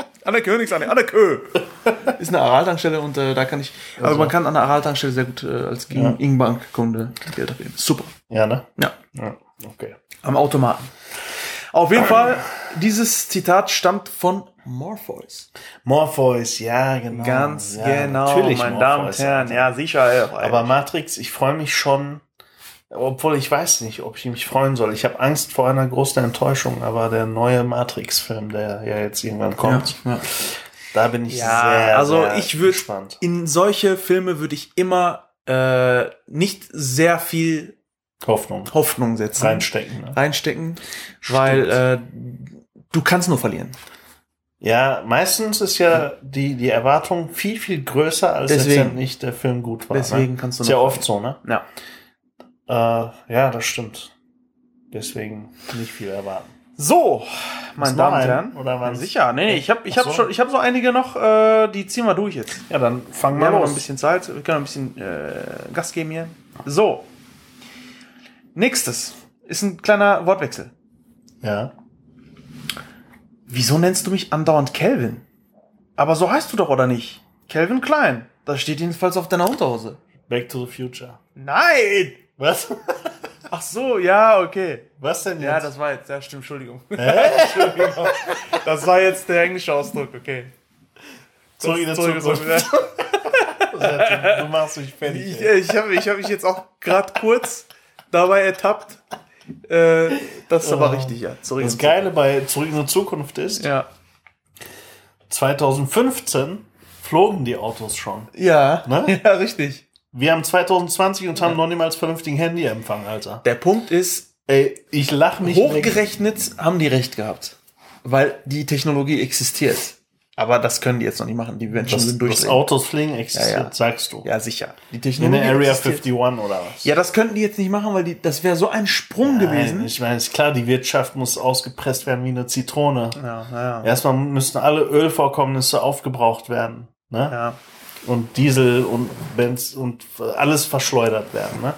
[LAUGHS] an der Königsallee, an der Kö. [LAUGHS] Ist eine Aral-Tankstelle und äh, da kann ich. Aber Also. man kann an der Aral-Tankstelle sehr gut äh, als Ja. Ingbank-Kunde Geld abgeben. Super. Ja, ne? Ja. Ja, okay. Am Automaten. Auf jeden Fall, dieses Zitat stammt von Morpheus. Morpheus, ja, genau. Ganz ja, genau, natürlich meine Morpheus, Damen und Herren. Ja, sicher. Aber Matrix, ich freue mich schon, obwohl ich weiß nicht, ob ich mich freuen soll. Ich habe Angst vor einer großen Enttäuschung, aber der neue Matrix-Film, der ja jetzt irgendwann kommt, ja. da bin ich Ja, sehr, also sehr ich würd- gespannt. In solche Filme würde ich immer äh, nicht sehr viel Hoffnung Hoffnung setzen. reinstecken. Ne? reinstecken, weil äh, du kannst nur verlieren. Ja, meistens ist ja die, die Erwartung viel, viel größer, als Deswegen. letztendlich der Film gut war. Deswegen ne? kannst du Ist ja oft so, ne? Ja. Äh, ja, das stimmt. Deswegen nicht viel erwarten. So, meine Damen und? Herren. Oder waren's- Sicher, nee, nee, ich habe ich hab so. schon ich habe so einige noch, äh, die ziehen wir durch jetzt. Ja, dann fangen Wir wir haben noch los. ein bisschen Zeit, wir können noch ein bisschen äh, Gas geben hier. So. Nächstes ist ein kleiner Wortwechsel. Ja. Wieso nennst du mich andauernd Kelvin? Aber so heißt du doch, oder nicht? Kelvin Klein. Das steht jedenfalls auf deiner Unterhose. Back to the Future. Nein! Was? Ach so, ja, okay. Was denn jetzt? Ja, das war jetzt, ja, stimmt, Entschuldigung. [LAUGHS] Entschuldigung. Das war jetzt der englische Ausdruck, okay. Zurück in der Zurück- Zukunft. [LAUGHS] du machst mich fertig. Ich, ich habe ich hab mich jetzt auch gerade kurz dabei ertappt. Äh, das ist aber Oh. richtig, ja. Zurück Das Geile bei Zurück in die Zukunft ist, Ja. 2015 flogen die Autos schon. Ja, Ne? [LAUGHS] ja, richtig. Wir haben 2020 und haben noch niemals vernünftigen Handyempfang, Alter. Der Punkt ist, Ey, ich lach mich hochgerechnet haben die recht gehabt. Weil die Technologie existiert. Aber das können die jetzt noch nicht machen. Die Menschen Das, sind das durchdrehen. Autos fliegen existiert, Ja, ja. sagst du. Ja, sicher. Die In Technologie der Area existiert. 51 oder was? Ja, das könnten die jetzt nicht machen, weil die, das wäre so ein Sprung gewesen. Nein, ich meine, ist klar, die Wirtschaft muss ausgepresst werden wie eine Zitrone. Ja, ja. Erstmal müssen alle Ölvorkommnisse aufgebraucht werden. Ne? ja. Und Diesel und Benz und alles verschleudert werden. Ne?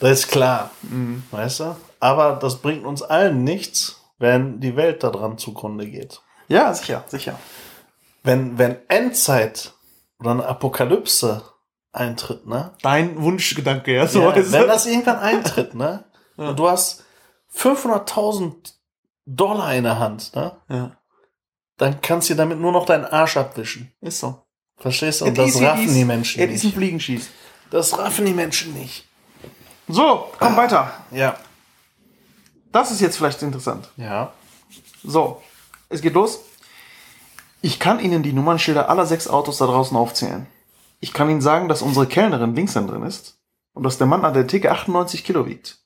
Das ist klar. Mhm. Weißt du? Aber das bringt uns allen nichts, wenn die Welt daran zugrunde geht. Ja, sicher, sicher. Wenn, wenn Endzeit oder eine Apokalypse eintritt, ne? Dein Wunschgedanke, ja, so Ja, wenn das irgendwann eintritt, ne? [LAUGHS] Und du hast 500.000 Dollar in der Hand, ne? Ja, Dann kannst du damit nur noch deinen Arsch abwischen. ist so. Verstehst du? Und das raffen die Menschen Es ist ein nicht. Fliegenschieß. Das raffen die Menschen nicht. So, komm weiter. Ja. Das ist jetzt vielleicht interessant. Ja. So, es geht los. Ich kann Ihnen die Nummernschilder aller sechs Autos da draußen aufzählen. Ich kann Ihnen sagen, dass unsere Kellnerin Linkshänderin ist und dass der Mann an der Theke 98 Kilo wiegt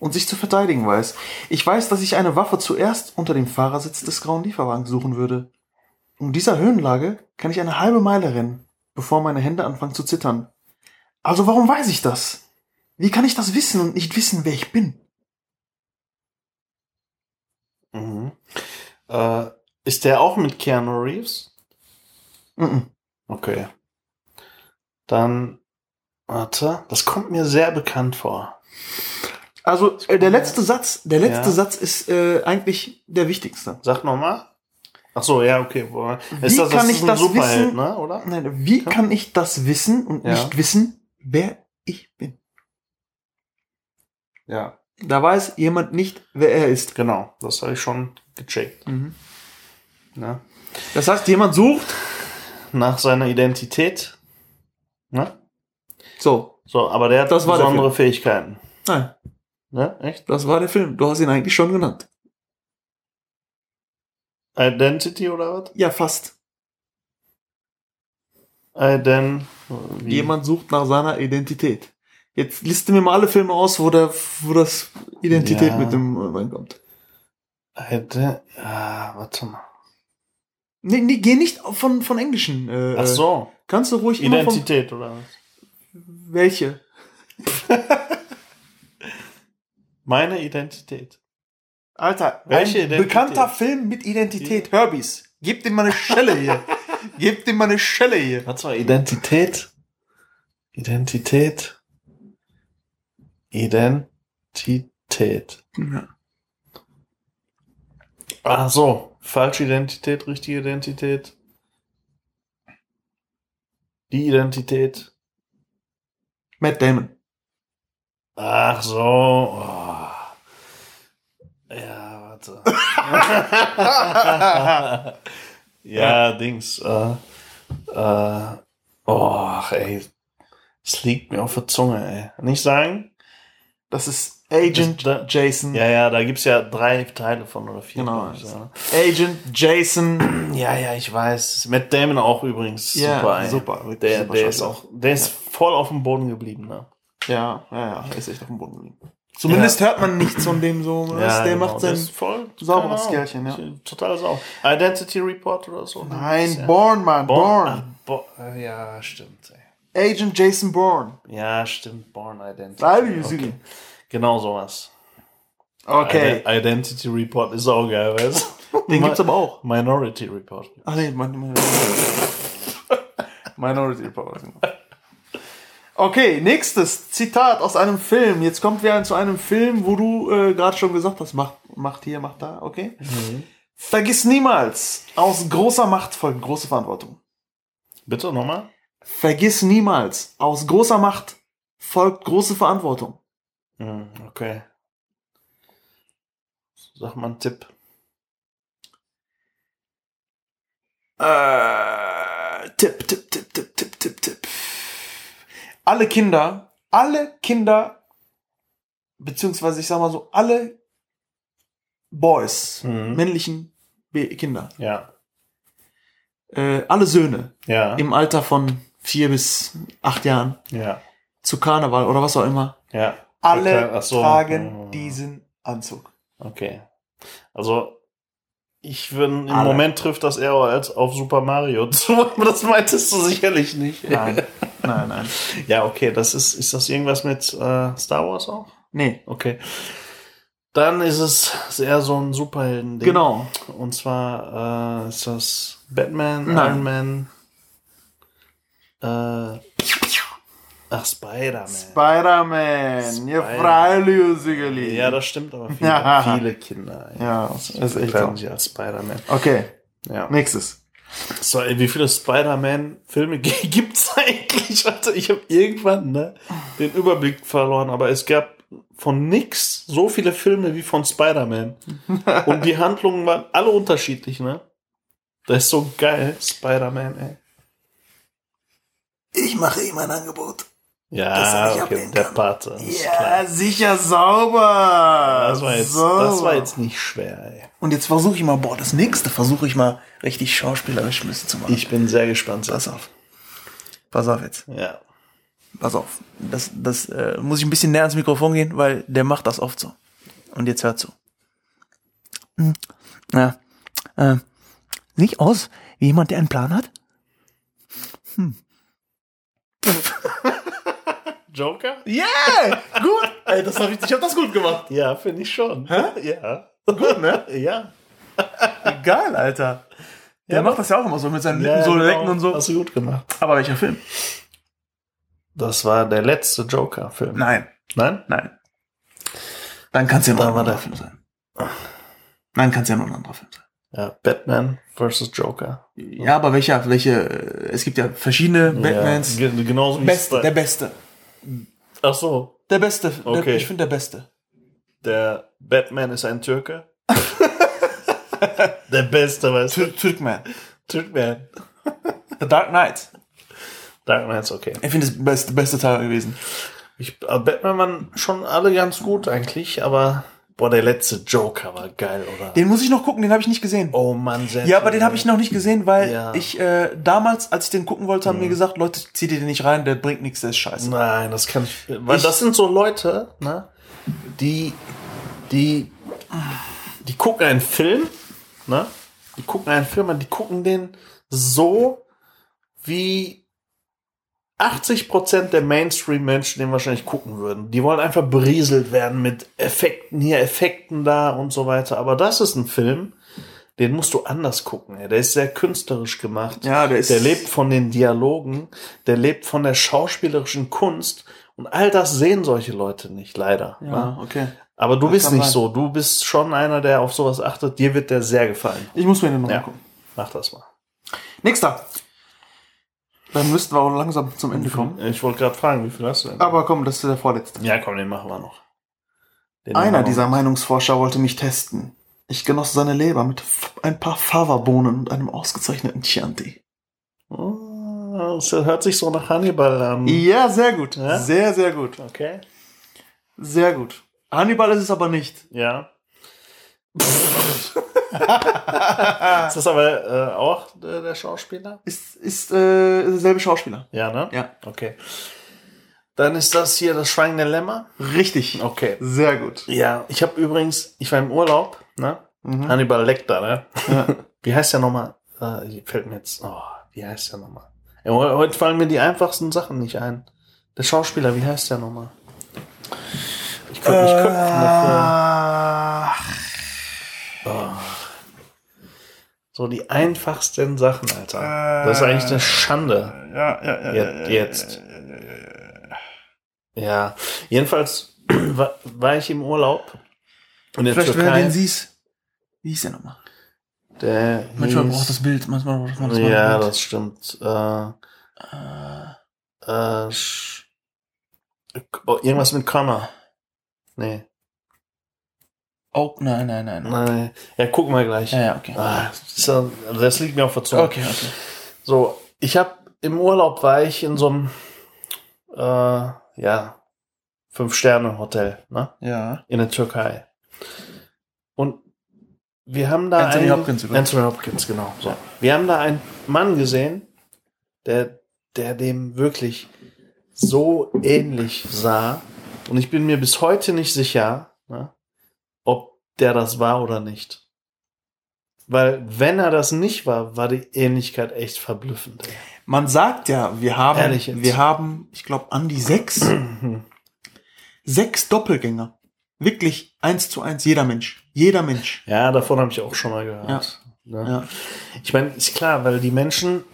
und sich zu verteidigen weiß. Ich weiß, dass ich eine Waffe zuerst unter dem Fahrersitz des grauen Lieferwagens suchen würde. Um dieser Höhenlage kann ich eine halbe Meile rennen, bevor meine Hände anfangen zu zittern. Also warum weiß ich das? Wie kann ich das wissen und nicht wissen, wer ich bin? Mhm. Äh, ist der auch mit Keanu Reeves? Mhm. Okay. Dann, warte, das kommt mir sehr bekannt vor. Also äh, der letzte Satz, der letzte Ja. Satz ist äh, eigentlich der wichtigste. Sag nochmal. Ach so, ja, okay. Wo- Wie Ist das, kann das ich ist das Superheld, wissen? ne, oder? Nein, wie kann ich das wissen und Ja. nicht wissen, wer ich bin? Ja. Da weiß jemand nicht, wer er ist. Genau, das habe ich schon gecheckt. Ne? Das heißt, jemand sucht. Nach seiner Identität. Ne? So, So, aber der hat Das besondere Fähigkeiten. nein, Ne? Echt? das war der Film. Du hast ihn eigentlich schon genannt. Identity oder was? Ja, fast. Ident. wie? Jemand sucht nach seiner Identität. Jetzt liste mir mal alle Filme aus, wo, der, wo das Identität Ja. mit dem äh, reinkommt. Ident. Ah, warte mal. Nee, nee, geh nicht von, von Englischen. Äh, Ach so. Kannst du ruhig immer von, Identität oder was? welche? [LAUGHS] Meine Identität. Alter, Welche ein Identität? bekannter Film mit Identität. Herbies. Gebt ihm mal eine Schelle hier. [LAUGHS] Gebt ihm mal eine Schelle hier. Was war Identität? Identität. Identität. Ja. Ach so. Falsche Identität, richtige Identität. Die Identität. Matt Damon. Ach so. Oh. Ja, warte. [LAUGHS] ja, Dings. Äh, äh, oh, ey. Es liegt mir auf der Zunge, ey. Nicht sagen? Das ist Agent Das- da- Jason. Ja, ja, da gibt's ja drei Teile von oder vier. Genau. ich, ja. Agent Jason. [CLEARS THROAT] ja, ja, ich weiß. Mit Damon auch übrigens. Ja, super, ey. super, Der, super der ist auch, der ist voll auf dem Boden geblieben, ne? Ja, ja, ja. Ist echt auf dem Boden geblieben. Zumindest hört man nichts von dem so. der genau, macht sein. voll sauberes. Kerlchen, ja. Total sauber. Identity Report oder so. ne? Nein, Ja. Bourne, Mann. Born. Bourne. Ach, äh, ja, stimmt. Ey. Agent Jason Bourne. Ja, stimmt. Born Identity. Beide okay. Genau sowas. Okay. Ide- Identity Report ist auch geil, weißt du? Den gibt's aber auch. Minority Report. Ach nee, mein, Minority Report. Okay, nächstes Zitat aus einem Film. Jetzt kommt wir zu einem Film, wo du äh, gerade schon gesagt hast, macht, macht hier, macht da, okay? Vergiss niemals, aus großer Macht folgt große Verantwortung. Bitte nochmal? Vergiss niemals, aus großer Macht folgt große Verantwortung. Hm, okay. Sag mal einen Tipp. Äh, Tipp, Tipp, Tipp, Tipp, Tipp, Tipp, Tipp. Alle Kinder, alle Kinder, beziehungsweise ich sag mal so, alle Boys, Mhm. männlichen Kinder, Ja. äh, alle Söhne Ja. im Alter von vier bis acht Jahren ja. zu Karneval oder was auch immer, Ja. alle so. tragen Mhm. diesen Anzug. Okay. Also, ich würde, im Alle. Moment trifft das eher als auf Super Mario [LAUGHS] zu, aber das meintest du sicherlich nicht. Nein, [LAUGHS] nein, nein. Ja, okay, das ist, ist das irgendwas mit äh, Star Wars auch? Nee, Okay. Dann ist es eher so ein Superhelden-Ding. genau. Und zwar äh, ist das Batman, Nein. Iron Man, äh, ach, Spider-Man. Spider-Man, ihr Spider- freilich, Sigerli. ja, das stimmt, aber viele, Ja. viele Kinder. Ja, das ist echt so. sich als Spider-Man. Okay, Ja. nächstes. So, ey, wie viele Spider-Man-Filme [LAUGHS] g- gibt's eigentlich? Also, ich habe irgendwann ne, den Überblick verloren, aber es gab von nix so viele Filme wie von Spider-Man. [LAUGHS] Und die Handlungen waren alle unterschiedlich, ne? Das ist so geil, Spider-Man, ey. Ich mache ihm ein Angebot. Ja, okay, der. Pate. Ja, klar. sicher sauber. Das war, jetzt, So. das war jetzt nicht schwer, ey. Und jetzt versuche ich mal, boah, das nächste versuche ich mal richtig schauspielerisch ein bisschen zu machen. Ich bin sehr gespannt. Pass auf. Pass auf jetzt. Ja. Pass auf. Das, das äh, muss ich ein bisschen näher ans Mikrofon gehen, weil der macht das oft so. Und jetzt hört zu. Hm. Ja. Äh, nicht aus wie jemand, der einen Plan hat? [LAUGHS] Joker? Yeah! Gut! Ey, das hab ich, ich hab das gut gemacht. Ja, finde ich schon. Ja. Gut, ne? Ja. Geil, Alter. Der Ja, macht das ja auch immer so mit seinen Lippen so genau. lecken und so. Hast du gut gemacht. Aber welcher Film? Das war der letzte Joker-Film. Nein, Nein? nein. Dann kann es ja noch ein anderer der- Film sein. Nein, kann es ja noch ein anderer Film sein. Ja, Batman versus Joker. Ja, aber welcher, welche, es gibt ja verschiedene Batmans. Ja, ge- genauso wie Beste, es- der Beste. Ach so, Der Beste. Der, Okay. ich finde der Beste. der Batman ist ein Türke. [LAUGHS] der Beste, weißt du? Tür Türkman. Türkman. The Dark Knight. Dark Knight ist okay. Ich finde das beste, beste Teil gewesen. Ich, äh, Batman waren schon alle ganz gut eigentlich, aber boah, der letzte Joker war geil, oder? Den muss ich noch gucken, den habe ich nicht gesehen. oh Mann, sehr Ja, aber den habe ich noch nicht gesehen, weil Ja. ich äh, damals, als ich den gucken wollte, haben mir gesagt, Leute, zieht ihr den nicht rein, der bringt nichts, der ist scheiße. Nein, das kann ich. Weil Ich- das sind so Leute, ne, die, die, die gucken einen Film, ne? Die gucken einen Film und die gucken den so wie 80% der Mainstream-Menschen den wahrscheinlich gucken würden. Die wollen einfach berieselt werden mit Effekten hier, Effekten da und so weiter. Aber das ist ein Film, den musst du anders gucken. Ey. Der ist sehr künstlerisch gemacht. Ja, der ist- Der lebt von den Dialogen, der lebt von der schauspielerischen Kunst. Und all das sehen solche Leute nicht, leider. Ja, okay. Aber du Das bist nicht sein. so. Du bist schon einer, der auf sowas achtet. Dir wird der sehr gefallen. Ich muss mir den noch Ja. mal gucken. Mach das mal. Nächster. Dann müssten wir auch langsam zum Ende kommen. Ich wollte gerade fragen, wie viel hast du denn? Aber komm, das ist der vorletzte. ja, komm, den machen wir noch. Den Einer wir dieser Meinungsforscher wollte mich testen. Ich genoss seine Leber mit ein paar Fava-Bohnen und einem ausgezeichneten Chianti. noch. Oh, das hört sich so nach Hannibal an. Ja, sehr gut. Ja? Sehr, sehr gut. Okay. Sehr gut. Hannibal ist es aber nicht. Ja. [LAUGHS] ist das aber äh, auch äh, der Schauspieler? Ist, ist äh, derselbe Schauspieler. Ja, ne? Ja. Okay. Dann ist das hier das Schweigende Lämmer. Richtig. Okay. Sehr gut. Ja, ich habe übrigens, ich war im Urlaub, ne? Mhm. Hannibal Lecter, ne? Ja. [LAUGHS] Wie heißt der nochmal? Äh, fällt mir jetzt, oh, wie heißt der nochmal? Ja, heu- heute fallen mir die einfachsten Sachen nicht ein. Der Schauspieler, wie heißt der nochmal? Ich könnte mich köpfen dafür. Ach, So die einfachsten Sachen, Alter. Das ist eigentlich eine Schande. ja, ja, ja, Jetzt. jetzt. Ja, jedenfalls [CLEARS THROAT] war, war ich im Urlaub. der Vielleicht, wenn du Türkei. den siehst. Wie hieß der nochmal? Der Manchmal hieß- braucht das Bild, manchmal braucht man das mal Ja, Bild. das stimmt. Äh, äh, sch- oh, irgendwas mit Connor. Nee. Oh, nein, nein, nein. nein. Ja, gucken wir gleich. Ja, ja, okay. Ah, das, ja- liegt mir auf der Zunge. Okay, okay. So, ich habe im Urlaub war ich in so einem äh, ja Fünf-Sterne-Hotel, ne? Ja. In der Türkei. Und wir haben da Anthony einen, Hopkins übrigens. Anthony Hopkins, genau. So. Wir haben da einen Mann gesehen, der, der dem wirklich so ähnlich sah. Und ich bin mir bis heute nicht sicher, der das war oder nicht. Weil wenn er das nicht war, war die Ähnlichkeit echt verblüffend. Ey. Man sagt ja, wir haben, Ehrlich jetzt? wir haben, ich glaube, an die sechs, [CLEARS THROAT] sechs Doppelgänger. Wirklich eins zu eins, jeder Mensch. Jeder Mensch. Ja, davon habe ich auch schon mal gehört. Ne? Ja. Ich meine, ist klar, weil die Menschen,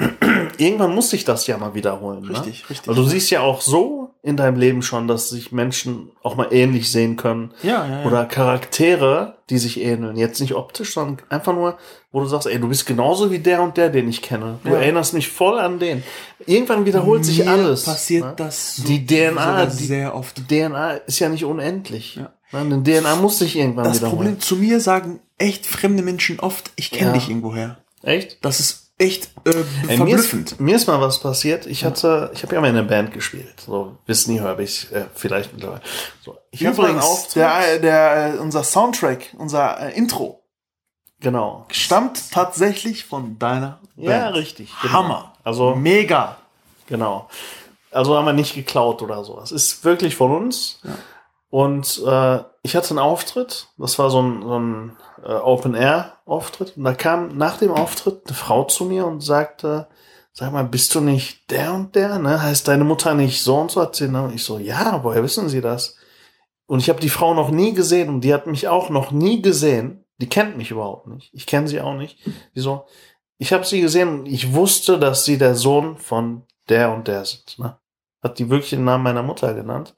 irgendwann muss sich das ja mal wiederholen. Richtig, ne? richtig. Weil du siehst ja auch so in deinem Leben schon, dass sich Menschen auch mal ähnlich sehen können. Ja, ja, ja. Oder Charaktere, die sich ähneln. Jetzt nicht optisch, sondern einfach nur, wo du sagst, ey, du bist genauso wie der und der, den ich kenne. Du Ja. erinnerst mich voll an den. Irgendwann wiederholt sich Mir alles. passiert ne? das so- Die DNA, die- sehr oft. Die DNA ist ja nicht unendlich. Ja. Ne? Eine DNA muss sich irgendwann Das wiederholen. Problem, zu mir sagen echt fremde Menschen oft, ich kenne Ja. dich irgendwoher. Echt? Das ist echt äh, Ey, mir, verblüffend. ist, mir ist mal was passiert. Ich hatte, ich habe ja mal in einer Band gespielt. So, wissen nie, habe ich äh, vielleicht mittlerweile. So, ich Übrigens, Auftritt. der, der, äh, unser Soundtrack, unser äh, Intro, genau. stammt tatsächlich von deiner Ja, Band. richtig. Genau. Hammer. Also, Mega. genau. Also haben wir nicht geklaut oder so. Es ist wirklich von uns. Und äh, ich hatte einen Auftritt. Das war so ein, so ein äh, Open-Air-Auftritt. Und da kam nach dem Auftritt eine Frau zu mir und sagte, sag mal, bist du nicht der und der? Ne? Heißt deine Mutter nicht so und so? Hat sie, ne? Und ich so, ja, woher wissen Sie das? Und ich habe die Frau noch nie gesehen und die hat mich auch noch nie gesehen. Die kennt mich überhaupt nicht. Ich kenne sie auch nicht. Wieso? Ich habe sie gesehen und ich wusste, dass sie der Sohn von der und der sind. Ne? Hat die wirklich den Namen meiner Mutter genannt.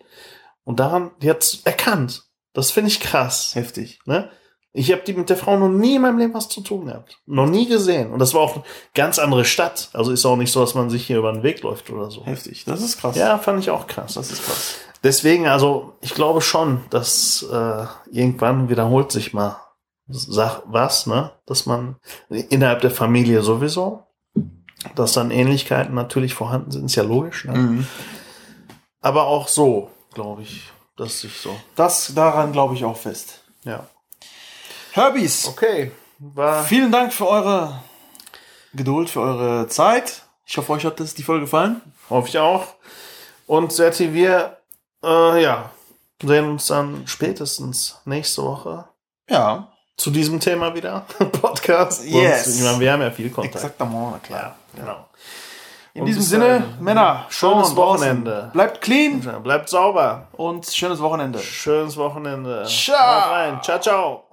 Und daran, die hat's erkannt. Das finde ich krass. Heftig. Ne? Ich habe die mit der Frau noch nie in meinem Leben was zu tun gehabt. Noch nie gesehen. Und das war auch eine ganz andere Stadt. Also ist auch nicht so, dass man sich hier über den Weg läuft oder so. Heftig. Das ist krass. Ja, fand ich auch krass. Das ist krass. Deswegen, also ich glaube schon, dass äh, irgendwann wiederholt sich mal sag was, ne? Dass man innerhalb der Familie sowieso, dass dann Ähnlichkeiten natürlich vorhanden sind, ist ja logisch. Ne? Mhm. Aber auch so, glaube ich, dass sich so. Das daran glaube ich auch fest. Ja. Herbies, Okay. War vielen Dank für eure Geduld, für eure Zeit. Ich hoffe, euch hat das die Folge gefallen. hoffe ich auch. Und Serti, wir äh, ja, sehen uns dann spätestens nächste Woche Ja, zu diesem Thema wieder. [LAUGHS] Podcast. Yes. Sonst, ich meine, wir haben ja viel Kontakt. exaktement, na klar. Ja, genau. In Und diesem Sinne. Männer, Schönes Wochenende. Bleibt clean Bleibt sauber. und schönes Wochenende. Schönes Wochenende. Ciao. Rein. Ciao, ciao.